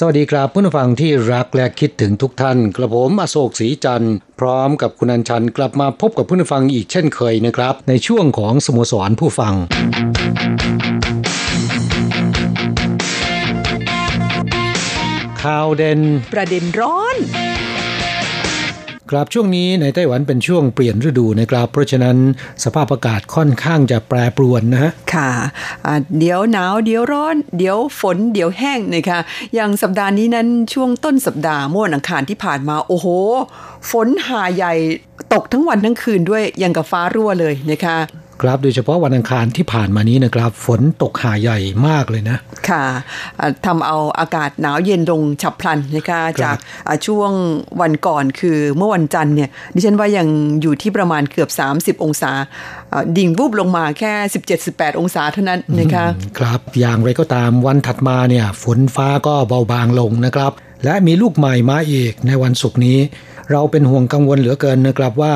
สวัสดีครับผู้ฟังที่รักและคิดถึงทุกท่าน กระผมอโศกศรีจันทร์พร้อมกับคุณอัญชันกลับมาพบกับผู้ฟังอีกเช่นเคยนะครับ ในช่วงของสโมสรผู้ฟัง ข่าวเด่นประเด็นร้อน ครับช่วงนี้ในไต้หวันเป็นช่วงเปลี่ยนฤดูนะครับ เพราะฉะนั้นสภาพอากาศค่อนข้างจะแปรปรวนนะฮะค่ะเดี๋ยวหนาวเดี๋ยวร้อน เดี๋ยวฝนเดี๋ยวแห้งนะคะอย่างสัปดาห์นี้นั้นช่วงต้นสัปดาห์เมื่อวันอังคารที่ผ่านมาโอ้โห ฝนหาใหญ่ตกทั้งวันทั้งคืนด้วยยังกับฟ้ารั่วเลยนะคะ ครับโดยเฉพาะวันอังคารที่ผ่านมานี้นะครับ ฝนตกหาใหญ่มากเลยนะ ค่ะอ่าทำเอาอากาศหนาวเย็นลงฉับพลันนะคะจากอ่าช่วงวันก่อนคือเมื่อวันจันทร์เนี่ยดิฉันว่ายังอยู่ที่ประมาณเกือบ 30 องศาอ่าดิ่งวูบลงมาแค่ 17-18 องศาเท่านั้นนะคะครับอย่างไรก็ตามวันถัดมาเนี่ยฝนฟ้าก็เบาบางลงนะครับ และมีลูกใหม่มาอีกในวันศุกร์นี้ เราเป็นห่วงกังวลเหลือเกินนะครับว่า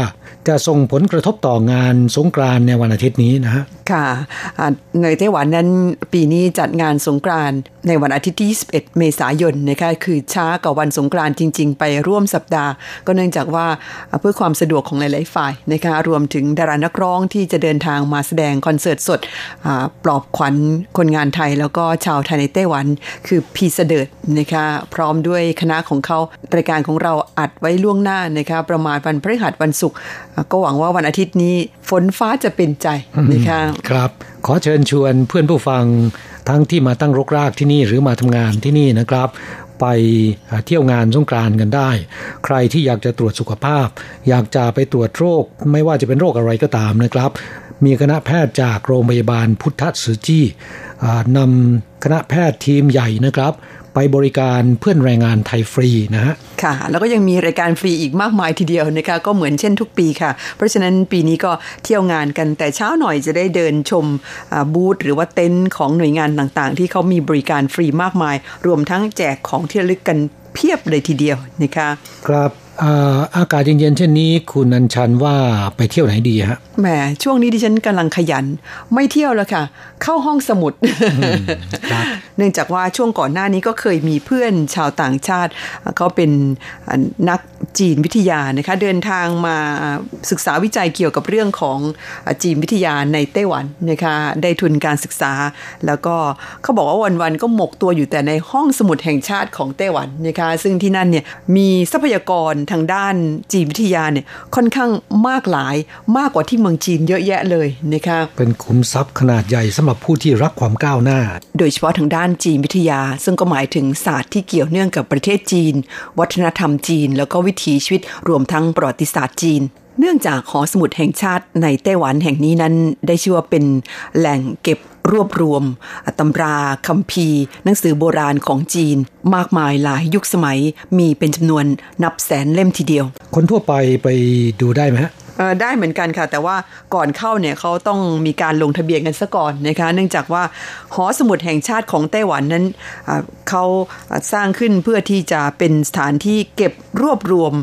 จะส่งผลกระทบต่องานสงกรานในวันอาทิตย์นี้นะฮะ ค่ะในไต้หวันนั้นปีนี้จัดงานสงกรานในวันอาทิตย์ที่ 21 เมษายนนะคะคือช้ากว่าวันสงกรานจริง ๆ ไปร่วมสัปดาห์ ก็เนื่องจากว่าเพื่อความสะดวกของหลาย ๆ ฝ่ายนะคะรวมถึงดารานักร้องที่จะเดินทางมาแสดงคอนเสิร์ตสดปลอบขวัญคนงานไทย แล้วก็ชาวไทยในไต้หวัน คือพีเสดิร์ดนะคะพร้อมด้วยคณะของเขารายการของเราอัดไว้ล่วงหน้านะคะประมาณวันพฤหัสวันศุกร์ก็หวังว่าวันอาทิตย์นี้ฝนฟ้าจะเป็นใจนะคะครับ ขอเชิญชวนเพื่อนผู้ฟังทั้งที่มาตั้งรกรากที่นี่หรือมาทำงานที่นี่นะครับ ไปเที่ยวงานสงกรานต์กันได้ ใครที่อยากจะตรวจสุขภาพ อยากจะไปตรวจโรค ไม่ว่าจะเป็นโรคอะไรก็ตามนะครับ มีคณะแพทย์จากโรงพยาบาลพุทธสือจี้อ่านำคณะแพทย์ทีมใหญ่นะครับ ไปบริการเพื่อนแรงงานไทยฟรีนะฮะค่ะ แล้วก็ยังมีรายการฟรีอีกมากมายทีเดียวนะคะก็เหมือนเช่นทุกปีค่ะ เพราะฉะนั้นปีนี้ก็เที่ยวงานกันแต่เช้าหน่อยจะได้เดินชมอ่าบูธหรือว่าเต็นท์ของหน่วยงานต่างๆ ที่เขามีบริการฟรีมากมาย รวมทั้งแจกของที่ระลึกกันเพียบเลยทีเดียวนะคะ ครับ อ่าอากาศเย็นๆเช่นนี้คุณนันชันว่าไปเที่ยวไหนดีฮะแหมช่วงนี้ดิฉันกำลังขยัน ไม่เที่ยวแล้วค่ะ เข้าห้องสมุดครับเนื่องจากว่าช่วงก่อนหน้านี้ก็เคยมีเพื่อนชาวต่างชาติเขาเป็นนัก จีนวิทยานะคะเดินทางมาศึกษาวิจัยเกี่ยวกับเรื่องของจีนวิทยาในไต้หวันนะคะได้ทุนการศึกษา แล้วก็เขาบอกว่าวันๆก็หมกตัวอยู่แต่ในห้องสมุดแห่งชาติของไต้หวันนะคะซึ่งที่นั่นเนี่ยมีทรัพยากรทางด้านจีนวิทยาเนี่ยค่อนข้างมากหลายมากกว่าที่เมืองจีนเยอะแยะเลยนะคะเป็นขุมทรัพย์ขนาดใหญ่สำหรับผู้ที่รักความก้าวหน้า โดยเฉพาะทางด้านจีนวิทยา ซึ่งก็หมายถึงศาสตร์ที่เกี่ยวเนื่องกับประเทศจีน วัฒนธรรมจีนแล้วก็วิิถีชีวิตรวมทั้งประวัติศาสตร์จีน เนื่องจากหอสมุดแห่งชาติในไต้หวันแห่งนี้นั้น ได้ชื่อว่าเป็นแหล่งเก็บรวบรวมตำราคัมภีร์ หนังสือโบราณของจีน มากมายหลายยุคสมัยมีเป็นจำนวนนับแสนเล่มทีเดียว คนทั่วไปไปดูได้ไหมฮะได้เหมือนกันค่ะ แต่ว่าก่อนเข้าเนี่ยเขาต้องมีการลงทะเบียนกันซะก่อนนะคะ เนื่องจากว่าหอสมุดแห่งชาติของไต้หวันนั้นเขาสร้างขึ้นเพื่อที่จะเป็นสถานที่เก็บรวบรวม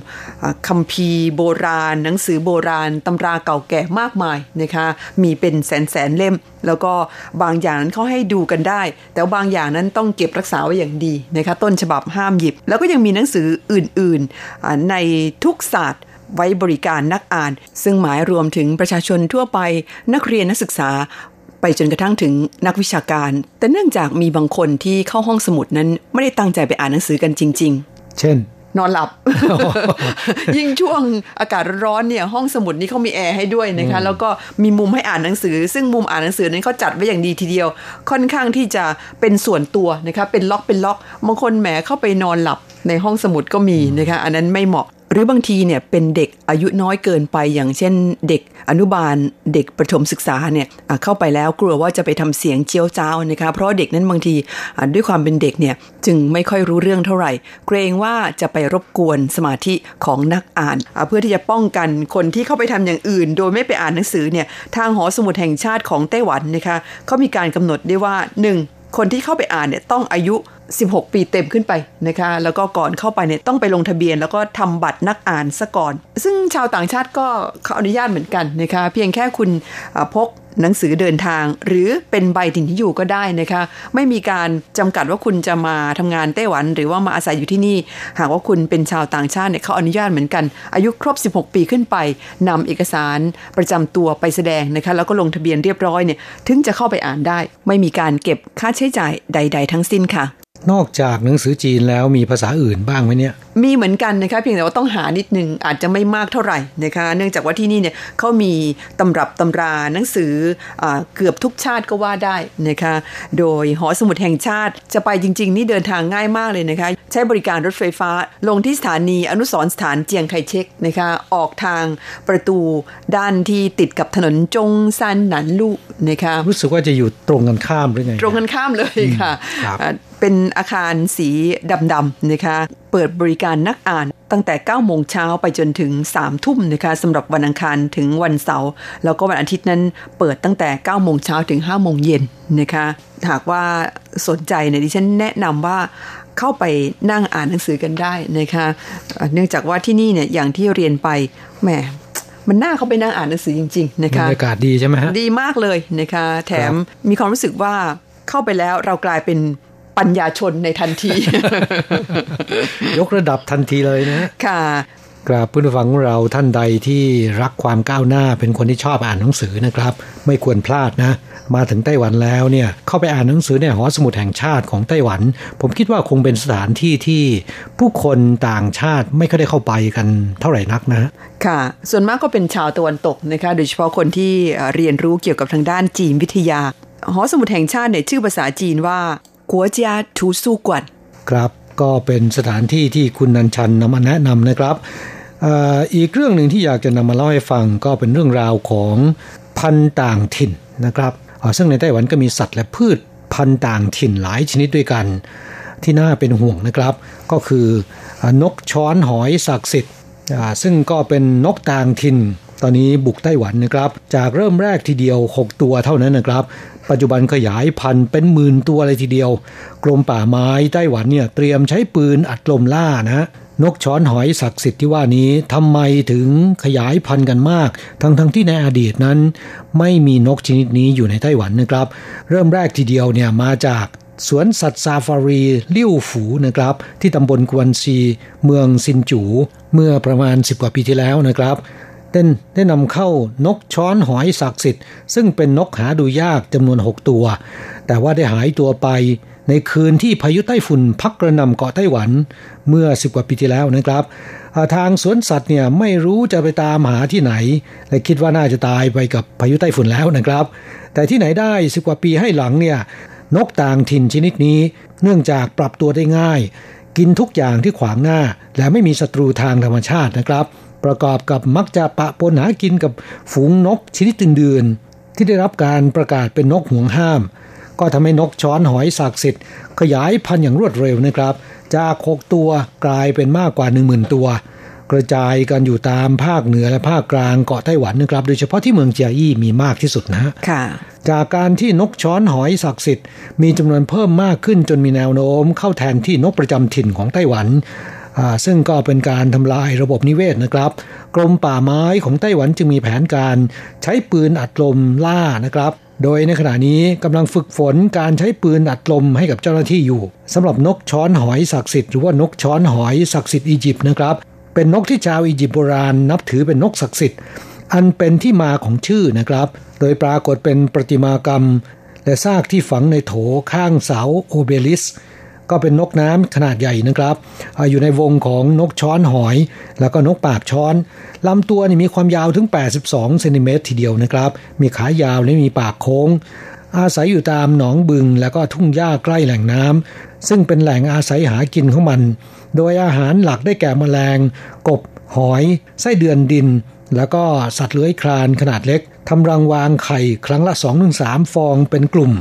คัมภีร์โบราณ หนังสือโบราณตำราเก่าแก่มากมายนะคะ มีเป็นแสนแสนเล่ม แล้วก็บางอย่างนั้นเขาให้ดูกันได้ แต่บางอย่างนั้นต้องเก็บรักษาไว้อย่างดีนะคะ ต้นฉบับห้ามหยิบ แล้วก็ยังมีหนังสืออื่นๆในทุกศาสตร์ ไว้บริการนักอ่าน ซึ่งหมายรวมถึงประชาชนทั่วไป นักเรียนนักศึกษา ไปจนกระทั่งถึงนักวิชาการ แต่เนื่องจากมีบางคนที่เข้าห้องสมุดนั้นไม่ได้ตั้งใจไปอ่านหนังสือกันจริง ๆ เช่นนอนหลับ ยิ่งช่วงอากาศร้อนเนี่ยห้องสมุดนี้เขามีแอร์ให้ด้วยนะคะแล้วก็มีมุมให้อ่านหนังสือ ซึ่งมุมอ่านหนังสือนั้นเขาจัดไว้อย่างดีทีเดียว ค่อนข้างที่จะเป็นส่วนตัวนะคะเป็นล็อกเป็นล็อกบางคนแหมเข้าไปนอนหลับในห้องสมุดก็มีนะคะอันนั้นไม่เหมาะ หรือบางทีเนี่ยเป็นเด็กอายุน้อยเกินไปอย่างเช่นเด็กอนุบาลเด็กประถมศึกษาเนี่ยเข้าไปแล้วกลัวว่าจะไปทำเสียงเจียวจ้าวนะคะเพราะเด็กนั้นบางทีด้วยความเป็นเด็กเนี่ยจึงไม่ค่อยรู้เรื่องเท่าไหร่ เกรงว่าจะไปรบกวนสมาธิของนักอ่าน เพื่อที่จะป้องกันคนที่เข้าไปทำอย่างอื่น โดยไม่ไปอ่านหนังสือเนี่ยทางหอสมุดแห่งชาติของไต้หวันนะคะเขามีการกำหนดได้ว่า 1. คนที่เข้าไปอ่านเนี่ยต้องอายุ 16 ปีเต็มขึ้นไปนะคะ แล้วก็ก่อนเข้าไปเนี่ยต้องไปลงทะเบียน แล้วก็ทำบัตรนักอ่านซะก่อน ซึ่งชาวต่างชาติก็เขาอนุญาตเหมือนกันนะคะ เพียงแค่คุณพกหนังสือเดินทาง หรือเป็นใบถิ่นที่อยู่ก็ได้นะคะ ไม่มีการจำกัดว่าคุณจะมาทำงานไต้หวัน หรือว่ามาอาศัยอยู่ที่นี่ หากว่าคุณเป็นชาวต่างชาติเนี่ยเขาอนุญาตเหมือนกัน อายุครบ 16 ปีขึ้นไปนำเอกสารประจำตัวไปแสดงนะคะ แล้วก็ลงทะเบียนเรียบร้อยเนี่ยถึงจะเข้าไปอ่านได้ ไม่มีการเก็บค่าใช้จ่ายใด ๆ ทั้งสิ้นค่ะนอกจากหนังสือจีนแล้วมีภาษาอื่นบ้างไหมเนี่ย มีเหมือนกันนะคะเพียงแต่ว่าต้องหานิดนึงอาจจะไม่มากเท่าไหร่นะคะ เนื่องจากว่าที่นี่เนี่ยเขามีตำรับตำราหนังสืออเกือบทุกชาติก็ว่าได้นะคะโดยหอสมุดแห่งชาติจะไปจริง ๆ นี่เดินทางง่ายมากเลยนะคะใช้บริการรถไฟฟ้าลงที่สถานีอนุสรณ์สถานเจียงไคเชกนะคะออกทางประตูด้านที่ติดกับถนนจงซันหนันลู่นะคะรู้สึกว่าจะอยู่ตรงกันข้ามหรือไงตรงกันข้ามเลยค่ะครับ เป็นอาคารสีดำๆนะคะ เปิดบริการนักอ่านตั้งแต่ 9 โมงเช้าไปจนถึง 3 ทุ่มนะคะสำหรับวันอังคารถึงวันเสาร์แล้วก็วันอาทิตย์นั้นเปิดตั้งแต่ 9 โมงเช้าถึง 5 โมงเย็นนะคะหากว่าสนใจเนี่ยดิฉันแนะนำว่าเข้าไปนั่งอ่านหนังสือกันได้นะคะเนื่องจากว่าที่นี่เนี่ยอย่างที่เรียนไปแหมมันน่าเข้าไปนั่งอ่านหนังสือจริง ๆ นะบรคะรยากาศดีใช่ไหมฮะดีมากเลยนะคะ แถมมีความรู้สึกว่าเข้าไปแล้วเรากลายเป็น ปัญญาชนในทันที ยกระดับทันทีเลยนะ ค่ะกราบผู้ฟังของเราท่านใดที่รักความก้าวหน้าเป็นคนที่ชอบอ่านหนังสือนะครับ ไม่ควรพลาดนะ มาถึงไต้หวันแล้วเนี่ยเข้าไปอ่านหนังสือในหอสมุดแห่งชาติของไต้หวัน ผมคิดว่าคงเป็นสถานที่ที่ผู้คนต่างชาติไม่ค่อยได้เข้าไปกันเท่าไหร่นักนะ ค่ะ ส่วนมากก็เป็นชาวตะวันตกนะคะโดยเฉพาะคนที่เรียนรู้เกี่ยวกับทางด้านจีนวิทยา หอสมุดแห่งชาติเนี่ยชื่อภาษาจีนว่า กัวเจียทูสู้กวนครับก็เป็นสถานที่ที่คุณนันชันนำมาแนะนำนะครับอีกเรื่องหนึ่งที่อยากจะนำมาเล่าให้ฟังก็เป็นเรื่องราวของพันต่างถิ่นนะครับซึ่งในไต้หวันก็มีสัตว์และพืชพันต่างถิ่นหลายชนิดด้วยกัน ที่น่าเป็นห่วงนะครับ ก็คือนกช้อนหอยศักดิ์สิทธิ์ซึ่งก็เป็นนกต่างถิ่น ตอนนี้บุกไต้หวันนะครับ จากเริ่มแรกทีเดียว 6 ตัวเท่านั้นนะครับ ปัจจุบันขยายพันธุ์เป็นหมื่นตัวเลยทีเดียว กรมป่าไม้ไต้หวันเนี่ยเตรียมใช้ปืนอัดลมล่านะนกช้อนหอยศักดิ์สิทธิ์ที่ว่านี้ทำไมถึงขยายพันธุ์กันมาก ทั้งทั้งที่ในอดีตนั้น ไม่มีนกชนิดนี้อยู่ในไต้หวันนะครับ เริ่มแรกทีเดียวเนี่ยมาจากสวนสัตว์ซาฟารีเลี่ยวฝูนะครับ ที่ตำบลกวนซี เมืองซินจู เมื่อประมาณ 10 กว่าปีที่แล้วนะครับ ได้ได้นำเข้านกช้อนหอยศักดิ์สิทธิ์ ซึ่งเป็นนกหาดูยากจำนวน 6 ตัว แต่ว่าได้หายตัวไปในคืนที่พายุไต้ฝุ่นพักกระนำเกาะไต้หวันเมื่อ10กว่าปีที่แล้วนะครับ ทางสวนสัตว์เนี่ยไม่รู้จะไปตามหาที่ไหน และคิดว่าน่าจะตายไปกับพายุไต้ฝุ่นแล้วนะครับ แต่ที่ไหนได้สิบกว่าปีให้หลังเนี่ยนกต่างถิ่นชนิดนี้ เนื่องจากปรับตัวได้ง่าย กินทุกอย่างที่ขวางหน้า และไม่มีศัตรูทางธรรมชาตินะครับ ประกอบกับมักจะปะปนหากินกับฝูงนกชนิดอื่นๆ ที่ได้รับการประกาศเป็นนกห่วงห้าม ก็ทำให้นกช้อนหอยศักดิ์สิทธิ์ขยายพันธุ์อย่างรวดเร็วนะครับ จากหกตัวกลายเป็นมากกว่า 1 0,000 ตัว กระจายกันอยู่ตามภาคเหนือและภาคกลางเกาะไต้หวันนะครับ โดยเฉพาะที่เมืองเจียอี้มีมากที่สุดนะฮะค่ะจากการที่นกช้อนหอยศักดิ์สิทธิ์มีจำนวนเพิ่มมากขึ้นจนมีแนวโน้มเข้าแทนที่นกประจำถิ่นของไต้หวันอ่า ซึ่งก็เป็นการทำลายระบบนิเวศนะครับ กรมป่าไม้ของไต้หวันจึงมีแผนการใช้ปืนอัดลมล่านะครับ โดยในขณะนี้กำลังฝึกฝนการใช้ปืนอัดลมให้กับเจ้าหน้าที่อยู่สำหรับนกช้อนหอยศักดิ์สิทธิ์หรือว่านกช้อนหอยศักดิ์สิทธิ์อียิปต์นะครับ เป็นนกที่ชาวอียิปต์โบราณนับถือเป็นนกศักดิ์สิทธิ์อันเป็นที่มาของชื่อนะครับ โดยปรากฏเป็นประติมากรรม และซากที่ฝังในโถข้างเสาโอเบลิส ก็เป็นนกน้ำขนาดใหญ่นะครับ อยู่ในวงของนกช้อนหอย แล้วก็นกปากช้อนลำตัวนี่มีความยาวถึง 82เซนติเมตรทีเดียวนะครับ มีขายาวและมีปากโค้ง อาศัยอยู่ตามหนองบึงแล้วก็ทุ่งหญ้าใกล้แหล่งน้ำซึ่งเป็นแหล่งอาศัยหากินของมัน โดยอาหารหลักได้แก่แมลง กบ หอย ไส้เดือนดิน แล้วก็สัตว์เลื้อยคลานขนาดเล็กทำรังวางไข่ครั้งละ2-3 ฟองเป็นกลุ่ม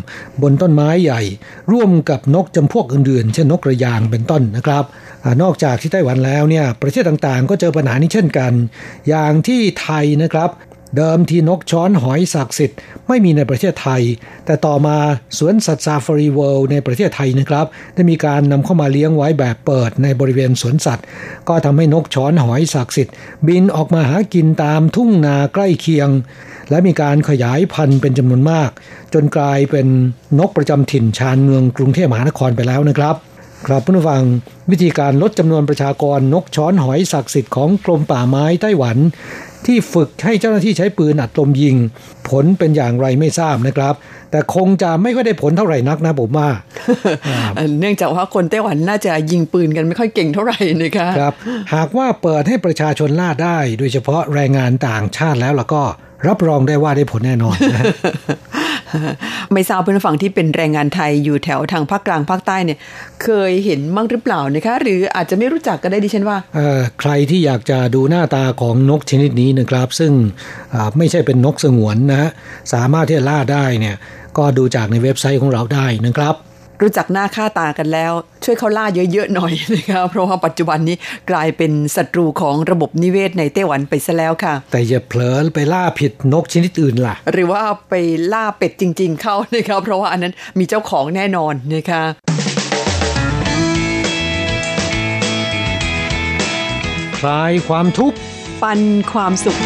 บนต้นไม้ใหญ่ ร่วมกับนกจำพวกอื่นๆ เช่นนกกระยางเป็นต้นนะครับอนอกจากที่ไต้หวันแล้วเนี่ยประเทศต่างๆ ก็เจอปัญหานี้เช่นกัน อย่างที่ไทยนะครับ เดิมทีนกช้อนหอยศักดิ์สิทธิ์ไม่มีในประเทศไทย แต่ต่อมาสวนสัตว์ซาฟารีเวิลด์ในประเทศไทยนะครับ ได้มีการนำเข้ามาเลี้ยงไว้แบบเปิดในบริเวณสวนสัตว์ ก็ทำให้นกช้อนหอยศักดิ์สิทธิ์บินออกมาหากินตามทุ่งนาใกล้เคียง และมีการขยายพันธุ์เป็นจำนวนมาก จนกลายเป็นนกประจำถิ่นชานเมืองกรุงเทพมหานครไปแล้วนะครับครับผู้ฟังวิธีการลดจำนวนประชากรนกช้อนหอยศักดิ์สิทธิ์ของกรมป่าไม้ไต้หวัน ที่ฝึกให้เจ้าหน้าที่ใช้ปืนอัดลมยิง ผลเป็นอย่างไรไม่ทราบนะครับแต่คงจะไม่ค่อยได้ผลเท่าไหร่นักนะผมว่าเนื่องจากว่าคนไต้หวันน่าจะยิงปืนกันไม่ค่อยเก่งเท่าไหร่นะคะครับ หากว่าเปิดให้ประชาชนล่าได้ โดยเฉพาะแรงงานต่างชาติแล้วแล้วก็รับรองได้ว่าได้ผลแน่นอนนะไม่ทราบเพื่อนฝั่งที่เป็นแรงงานไทยอยู่แถวทางภาคกลางภาคใต้เนี่ย เคยเห็นมั่งหรือเปล่านะคะ หรืออาจจะไม่รู้จักก็ได้ดิฉันว่าเอ่อใครที่อยากจะดูหน้าตาของนกชนิดนี้นะครับ ซึ่งอ่าไม่ใช่เป็นนกสงวนนะฮะสามารถที่จะล่าได้เนี่ย ก็ดูจากในเว็บไซต์ของเราได้นะครับ รู้จักหน้าค่าตากันแล้ว ช่วยเขาล่าเยอะๆหน่อยนะคะเพราะว่าปัจจุบันนี้กลายเป็นศัตรูของระบบนิเวศในไต้หวันไปซะแล้วค่ะ แต่อย่าเผลอไปล่าผิดนกชนิดอื่นล่ะ หรือว่าไปล่าเป็ดจริง ๆ เข้านะคะเพราะว่าอันนั้นมีเจ้าของแน่นอนนะคะคลายความทุกข์ปันความสุข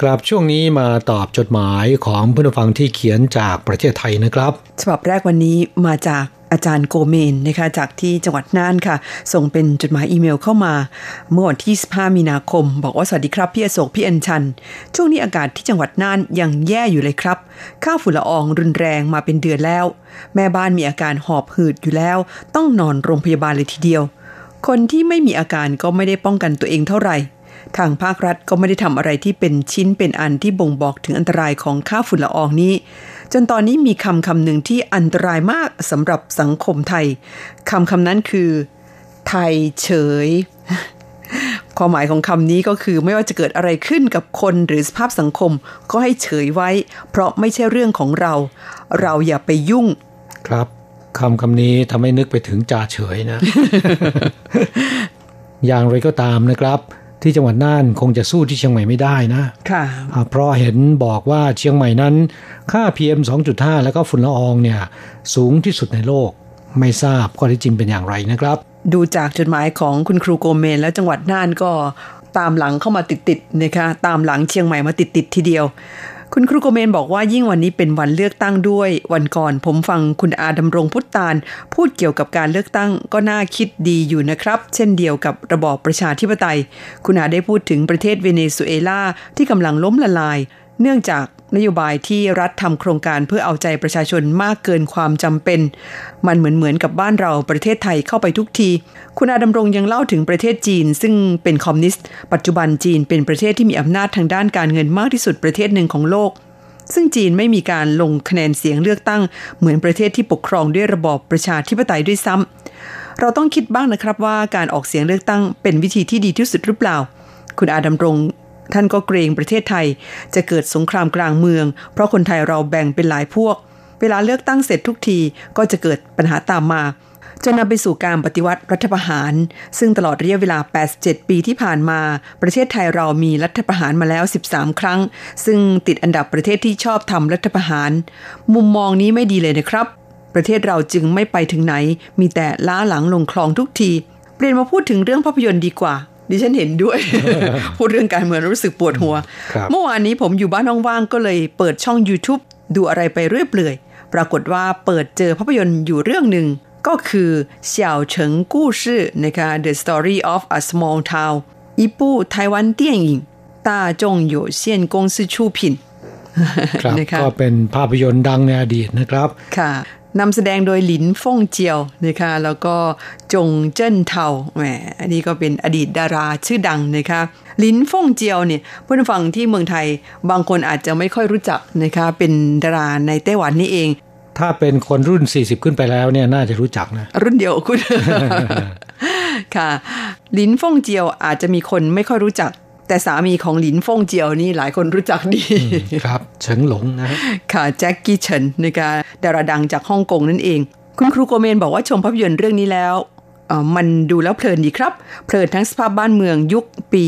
ครับช่วงนี้มาตอบจดหมายของผู้ฟังที่เขียนจากประเทศไทยนะครับ ฉบับแรกวันนี้มาจากอาจารย์โกเมนนะคะจากที่จังหวัดน่านค่ะ ส่งเป็นจดหมายอีเมลเข้ามา เมื่อวันที่ 15 มีนาคม บอกว่าสวัสดีครับ พี่อโศกพี่อัญชัน ช่วงนี้อากาศที่จังหวัดน่านยังแย่อยู่เลยครับ ค่าฝุ่นละอองรุนแรงมาเป็นเดือนแล้ว แม่บ้านมีอาการหอบหืดอยู่แล้ว ต้องนอนโรงพยาบาลเลยทีเดียว คนที่ไม่มีอาการก็ไม่ได้ป้องกันตัวเองเท่าไหร่ ทางภาครัฐก็ไม่ได้ทำอะไรที่เป็นชิ้นเป็นอันที่บ่งบอกถึงอันตรายของค่าฝุ่นละอองนี้ จนตอนนี้มีคำคำหนึ่งที่อันตรายมากสำหรับสังคมไทยคำคำนั้นคือ ไทยเฉย ความหมายของคำนี้ก็คือไม่ว่าจะเกิดอะไรขึ้นกับคนหรือสภาพสังคมก็ให้เฉยไว้ เพราะไม่ใช่เรื่องของเรา เราอย่าไปยุ่ง ครับคำคำนี้ทำให้นึกไปถึงจ่าเฉยนะ อย่างไรก็ตามนะครับ ที่จังหวัดน่านคงจะสู้ที่เชียงใหม่ไม่ได้นะค่ะอ่าเพราะเห็นบอกว่าเชียงใหม่นั้น ค่า PM 2.5 แล้วก็ฝุ่นละอองเนี่ยสูงที่สุดในโลก ไม่ทราบข้อเท็จจริงเป็นอย่างไรนะครับ ดูจากจดหมายของคุณครูโกเมน แล้วจังหวัดน่านก็ตามหลังเข้ามาติดๆนะคะตามหลังเชียงใหม่มาติดๆทีเดียว คุณครูโกเมนบอกว่ายิ่งวันนี้เป็นวันเลือกตั้งด้วย วันก่อนผมฟังคุณอาดำรงพุทธาน พูดเกี่ยวกับการเลือกตั้งก็น่าคิดดีอยู่นะครับ เช่นเดียวกับระบอบประชาธิปไตย คุณอาได้พูดถึงประเทศเวเนซุเอลาที่กำลังล้มละลาย เนื่องจาก นโยบายที่รัฐทำโครงการเพื่อเอาใจประชาชนมากเกินความจำเป็น มันเหมือนเหมือนกับบ้านเราประเทศไทยเข้าไปทุกที คุณอาดำรงยังเล่าถึงประเทศจีน ซึ่งเป็นคอมมิวนิสต์ ปัจจุบันจีนเป็นประเทศที่มีอำนาจทางด้านการเงินมากที่สุดประเทศหนึ่งของโลก ซึ่งจีนไม่มีการลงคะแนนเสียงเลือกตั้ง เหมือนประเทศที่ปกครองด้วยระบอบประชาธิปไตยด้วยซ้ำเราต้องคิดบ้างนะครับว่าการออกเสียงเลือกตั้งเป็นวิธีที่ดีที่สุดหรือเปล่า คุณอาดำรง ท่านก็เกรงประเทศไทย จะเกิดสงครามกลางเมือง เพราะคนไทยเราแบ่งเป็นหลายพวก เวลาเลือกตั้งเสร็จทุกทีก็จะเกิดปัญหาตามมาจนนำไปสู่การปฏิวัติรัฐประหาร ซึ่งตลอดระยะเวลา 87 ปีที่ผ่านมา ประเทศไทยเรามีรัฐประหารมาแล้ว 13 ครั้ง ซึ่งติดอันดับประเทศที่ชอบทำรัฐประหาร มุมมองนี้ไม่ดีเลยนะครับ ประเทศเราจึงไม่ไปถึงไหน มีแต่ล้าหลังลงคลองทุกที เปลี่ยนมาพูดถึงเรื่องภาพยนตร์ดีกว่า ดิฉันเห็นด้วย พูดเรื่องการเมืองรู้สึกปวดหัว เมื่อวานนี้ผมอยู่บ้านว่างๆก็เลยเปิดช่อง YouTube ดูอะไรไปเรื่อยเปื่อย ปรากฏว่าเปิดเจอภาพยนตร์อยู่เรื่องหนึ่ง ก็คือเสี่ยวเฉิงกู้ชื่อนะคะ The Story of a Small Town อีปูไต้หวันเตี้ยงอิงตาจงอยู่เซียนกงซือชูผินครับก็เป็นภาพยนตร์ดังในอดีตนะครับ ค่ะ นำแสดงโดยหลินฟ่งเจียวนะคะแล้วก็จงเจิ้นเทาแหมอันนี้ก็เป็นอดีตดาราชื่อดังนะคะหลินฟ่งเจียวเนี่ยเพื่อนฟังที่เมืองไทยบางคนอาจจะไม่ค่อยรู้จักนะคะเป็นดาราในไต้หวันนี่เอง ถ้าเป็นคนรุ่น 40 ขึ้นไปแล้วเนี่ยน่าจะรู้จักนะ รุ่นเดียวคุณค่ะหลินฟ่งเจียวอาจจะมีคนไม่ค่อยรู้จัก แต่สามีของหลินฟ่งเจียวนี่หลายคนรู้จักดี ครับ เฉิงหลงนะฮะค่ะแจ็คกี้เฉินนะคะดาราดังจากฮ่องกงนั่นเอง คุณครูโกเมนบอกว่าชมภาพยนตร์เรื่องนี้แล้วเอ่อมันดูแล้วเพลินดีครับ เพลินทั้งสภาพบ้านเมืองยุคปี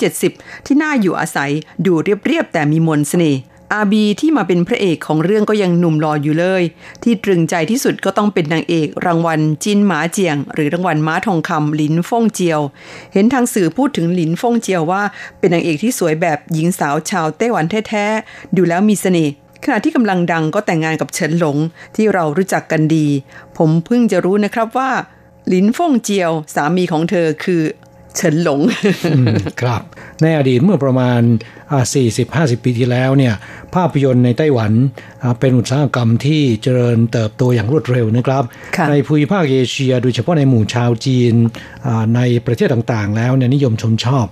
1970 ที่น่าอยู่อาศัย ดูเรียบๆ แต่มีมนต์เสน่ห์ อาบีที่มาเป็นพระเอกของเรื่องก็ยังหนุ่มรออยู่เลย ที่ตรึงใจที่สุดก็ต้องเป็นนางเอกรางวัลจินหมาเจียง หรือรางวัลม้าทองคำหลินฟงเจียว เห็นทางสื่อพูดถึงหลินฟงเจียวว่า เป็นนางเอกที่สวยแบบหญิงสาวชาวไต้หวันแท้ๆดูแล้วมีเสน่ห์ขณะที่กำลังดังก็แต่งงานกับเฉินหลงที่เรารู้จักกันดี ผมเพิ่งจะรู้นะครับว่าหลินฟงเจียว สามีของเธอคือ เฉินหลงอืมครับ ในอดีตเมื่อประมาณอ่า40-50 ปีที่แล้วเนี่ยภาพยนตร์ในไต้หวันอ่าเป็นอุตสาหกรรมที่เจริญเติบโตอย่างรวดเร็วนะครับค่ะในภูมิภาคเอเชีย โดยเฉพาะในหมู่ชาวจีนอ่าในประเทศต่างๆ แล้วเนี่ยนิยมชมชอบ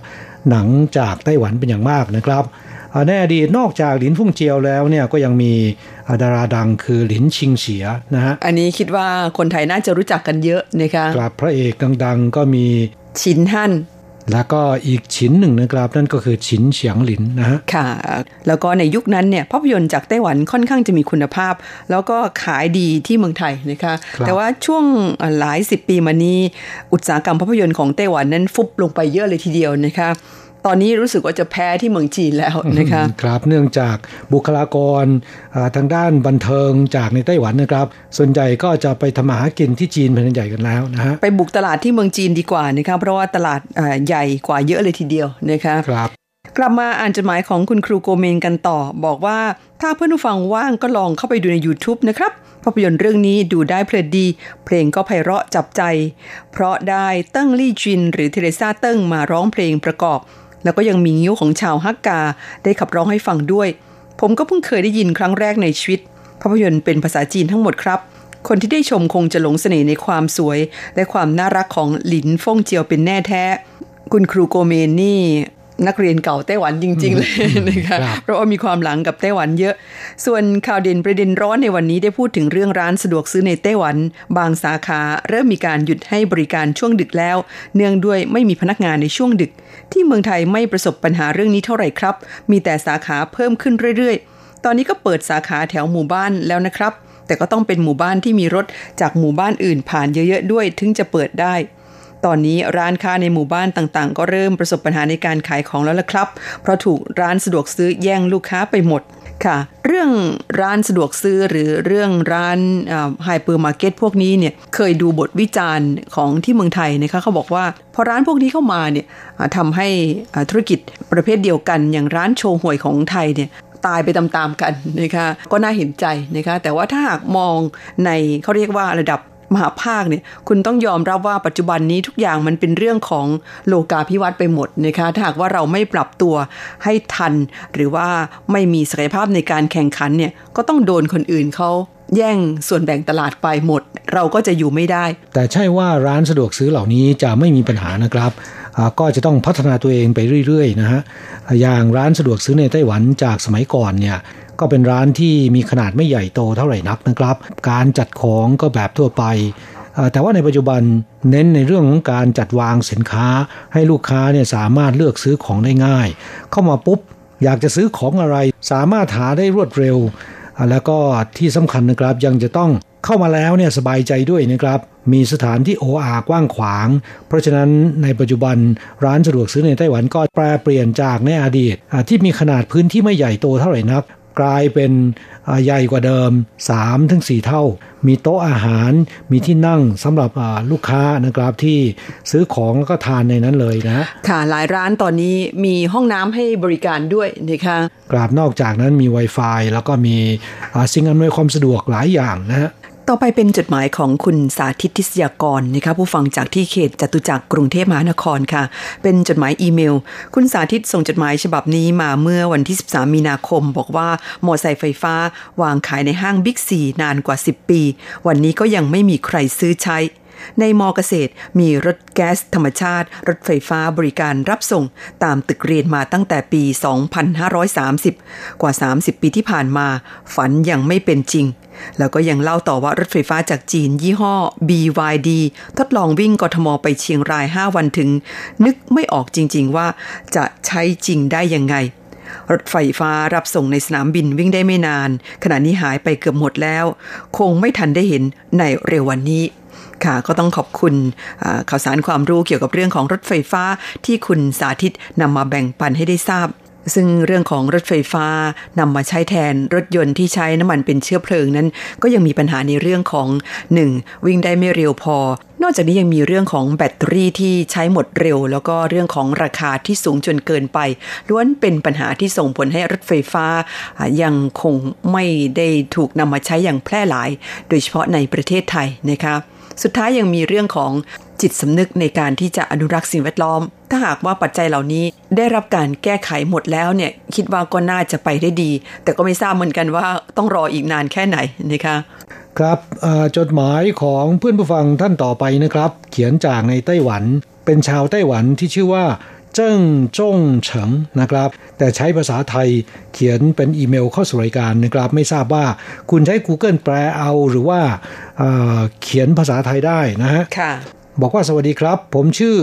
หนังจากไต้หวันเป็นอย่างมากนะครับอ่าในอดีตนอกจากหลินฟุ่งเจียวแล้วเนี่ยก็ยังมีอ่าดาราดังคือหลินชิงเฉียนะฮะอันนี้คิดว่าคนไทยน่าจะรู้จักกันเยอะนะคะกลับพระเอกดังๆก็มี ชินฮั่นแล้วก็อีกชิ้นหนึ่งนะครับนั่นก็คือฉินเฉียงหลินนะฮะค่ะ แล้วก็ในยุคนั้นเนี่ยภาพยนตร์จากไต้หวันค่อนข้างจะมีคุณภาพ แล้วก็ขายดีที่เมืองไทยนะคะครับแต่ว่าช่วงหลายสิบปีมานี้ อุตสาหกรรมภาพยนตร์ของไต้หวันนั้นฟุบลงไปเยอะเลยทีเดียวนะคะ ตอนนี้รู้สึกว่าจะแพ้ที่เมืองจีนแล้วนะคะครับเนื่องจากบุคลากรอ่าทางด้านบันเทิงจากในไต้หวันนะครับ ส่วนใหญ่ก็จะไปทำมาหากินที่จีนแผ่นใหญ่กันแล้วนะฮะไปบุกตลาดที่เมืองจีนดีกว่านะคะเพราะว่าตลาดเอ่อใหญ่กว่าเยอะเลยทีเดียวนะคะครับกลับมาอ่านจดหมายของคุณครูโกเมนกันต่อ บอกว่าถ้าเพื่อนผู้ฟังว่างก็ลองเข้าไปดูใน YouTube นะครับภาพยนตร์เรื่องนี้ดูได้เพลินดี เพลงก็ไพเราะจับใจ เพราะได้เติ้งลี่จิน หรือเทเรซาเติ้งมาร้องเพลงประกอบ แล้วก็ยังมีงิ้วของชาวฮักกาได้ขับร้องให้ฟังด้วย ผมก็เพิ่งเคยได้ยินครั้งแรกในชีวิต ภาพยนตร์เป็นภาษาจีนทั้งหมดครับ คนที่ได้ชมคงจะหลงเสน่ห์ในความสวย และความน่ารักของหลินฟงเจียวเป็นแน่แท้ คุณครูโกเมนนี่ นักเรียนเก่าไต้หวันจริง ๆ เลยนะคะครับเพราะว่ามีความหลังกับไต้หวันเยอะ ส่วนข่าวเด่นประเด็นร้อนในวันนี้ได้พูดถึงเรื่องร้านสะดวกซื้อในไต้หวัน บางสาขาเริ่มมีการหยุดให้บริการช่วงดึกแล้ว เนื่องด้วยไม่มีพนักงานในช่วงดึก ที่เมืองไทยไม่ประสบปัญหาเรื่องนี้เท่าไหร่ครับ มีแต่สาขาเพิ่มขึ้นเรื่อย ๆ ตอนนี้ก็เปิดสาขาแถวหมู่บ้านแล้วนะครับ แต่ก็ต้องเป็นหมู่บ้านที่มีรถจากหมู่บ้านอื่นผ่านเยอะ ๆ ด้วย ถึงจะเปิดได้ ตอนนี้ร้านค้าในหมู่บ้านต่างๆ ก็เริ่มประสบปัญหาในการขายของแล้วล่ะครับ เพราะถูกร้านสะดวกซื้อแย่งลูกค้าไปหมดค่ะ เรื่องร้านสะดวกซื้อหรือเรื่องร้านไฮเปอร์มาร์เก็ตพวกนี้เนี่ยเคยดูบทวิจารณ์ของที่เมืองไทยนะคะเขาบอกว่า พอร้านพวกนี้เข้ามาเนี่ยทำให้ธุรกิจประเภทเดียวกัน อย่างร้านโชห่วยของไทยเนี่ยตายไปตามๆกันนะคะก็น่าเห็นใจนะคะแต่ว่าถ้าหากมองในเขาเรียกว่าระดับ มหภาคเนี่ยคุณต้องยอมรับว่าปัจจุบันนี้ทุกอย่างมันเป็นเรื่องของโลกาภิวัตน์ไปหมดนะคะถ้าหากว่าเราไม่ปรับตัวให้ทัน หรือว่าไม่มีศักยภาพในการแข่งขันเนี่ยก็ต้องโดนคนอื่นเขาแย่งส่วนแบ่งตลาดไปหมด เราก็จะอยู่ไม่ได้ แต่ใช่ว่าร้านสะดวกซื้อเหล่านี้จะไม่มีปัญหานะครับก็จะต้องพัฒนาตัวเองไปเรื่อยๆนะฮะอย่างร้านสะดวกซื้อในไต้หวันจากสมัยก่อนเนี่ย ก็เป็นร้านที่มีขนาดไม่ใหญ่โตเท่าไหร่นักนะครับ การจัดของก็แบบทั่วไป แต่ว่าในปัจจุบันเน้นในเรื่องของการจัดวางสินค้า ให้ลูกค้าเนี่ยสามารถเลือกซื้อของได้ง่าย เข้ามาปุ๊บอยากจะซื้อของอะไร สามารถหาได้รวดเร็ว แล้วก็ที่สำคัญนะครับยังจะต้องเข้ามาแล้วเนี่ยสบายใจด้วยนะครับ มีสถานที่โออากว้างขวาง เพราะฉะนั้นในปัจจุบันร้านสะดวกซื้อในไต้หวันก็แปรเปลี่ยนจากในอดีตที่มีขนาดพื้นที่ไม่ใหญ่โตเท่าไหร่นัก กลายเป็นอ่าใหญ่กว่าเดิม3ถึง4เท่า มีโต๊ะอาหารมีที่นั่งสำหรับอ่าลูกค้านะครับที่ซื้อของแล้วก็ทานในนั้นเลยนะค่ะหลายร้านตอนนี้มีห้องน้ำให้บริการด้วยนะคะกราบนอกจากนั้นมี Wi-Fi แล้วก็มีอ่าสิ่งอำนวยความสะดวกหลายอย่างนะฮะ ต่อไปเป็นจดหมายของคุณสาธิตทิศยากรนะคะผู้ฟังจากที่เขตจตุจักรกรุงเทพมหานครค่ะ เป็นจดหมายอีเมล คุณสาธิตส่งจดหมายฉบับนี้มาเมื่อวันที่ 13 มีนาคม บอกว่ามอไซค์ไฟฟ้า วางขายในห้างบิ๊กซีนานกว่า 10 ปี วันนี้ก็ยังไม่มีใครซื้อใช้ ในมอเกษตรมีรถแก๊สธรรมชาติ รถไฟฟ้าบริการรับส่ง ตามตึกเรียนมาตั้งแต่ปี 2530 กว่า 30 ปีที่ผ่านมา ฝันยังไม่เป็นจริง แล้วก็ยังเล่าต่อว่ารถไฟฟ้าจากจีนยี่ห้อ BYD ทดลองวิ่งกทมไปเชียงราย 5 วันถึง นึกไม่ออกจริง ๆ ว่าจะใช้จริงได้ยังไงรถไฟฟ้ารับส่งในสนามบินวิ่งได้ไม่นาน ขณะนี้หายไปเกือบหมดแล้ว คงไม่ทันได้เห็นในเร็ววันนี้ ค่ะ ก็ต้องขอบคุณข่าวสารความรู้เกี่ยวกับเรื่องของรถไฟฟ้าที่คุณสาธิตนำมาแบ่งปันให้ได้ทราบซึ่งเรื่องของรถไฟฟ้านำมาใช้แทนรถยนต์ที่ใช้น้ำมันเป็นเชื้อเพลิงนั้น ก็ยังมีปัญหาในเรื่องของ 1. วิ่งได้ไม่เร็วพอ นอกจากนี้ยังมีเรื่องของแบตเตอรี่ที่ใช้หมดเร็ว แล้วก็เรื่องของราคาที่สูงจนเกินไป ล้วนเป็นปัญหาที่ส่งผลให้รถไฟฟ้า ยังคงไม่ได้ถูกนำมาใช้อย่างแพร่หลาย โดยเฉพาะในประเทศไทยนะคะ สุดท้ายยังมีเรื่องของจิตสำนึกในการที่จะอนุรักษ์สิ่งแวดล้อม ถ้าหากว่าปัจจัยเหล่านี้ได้รับการแก้ไขหมดแล้วเนี่ยคิดว่าก็น่าจะไปได้ดี แต่ก็ไม่ทราบเหมือนกันว่าต้องรออีกนานแค่ไหนนะคะครับจดหมายของเพื่อนผู้ฟังท่านต่อไปนะครับ เขียนจากในไต้หวัน เป็นชาวไต้หวันที่ชื่อว่า เจิ้งจงเฉิงนะครับ แต่ใช้ภาษาไทยเขียนเป็นอีเมลเข้าสู่รายการนะครับ ไม่ทราบว่าคุณใช้ Google แปลเอาหรือว่าเเขียนภาษาไทยได้นะฮะค่ะบอกว่าสวัสดีครับ ผมชื่อ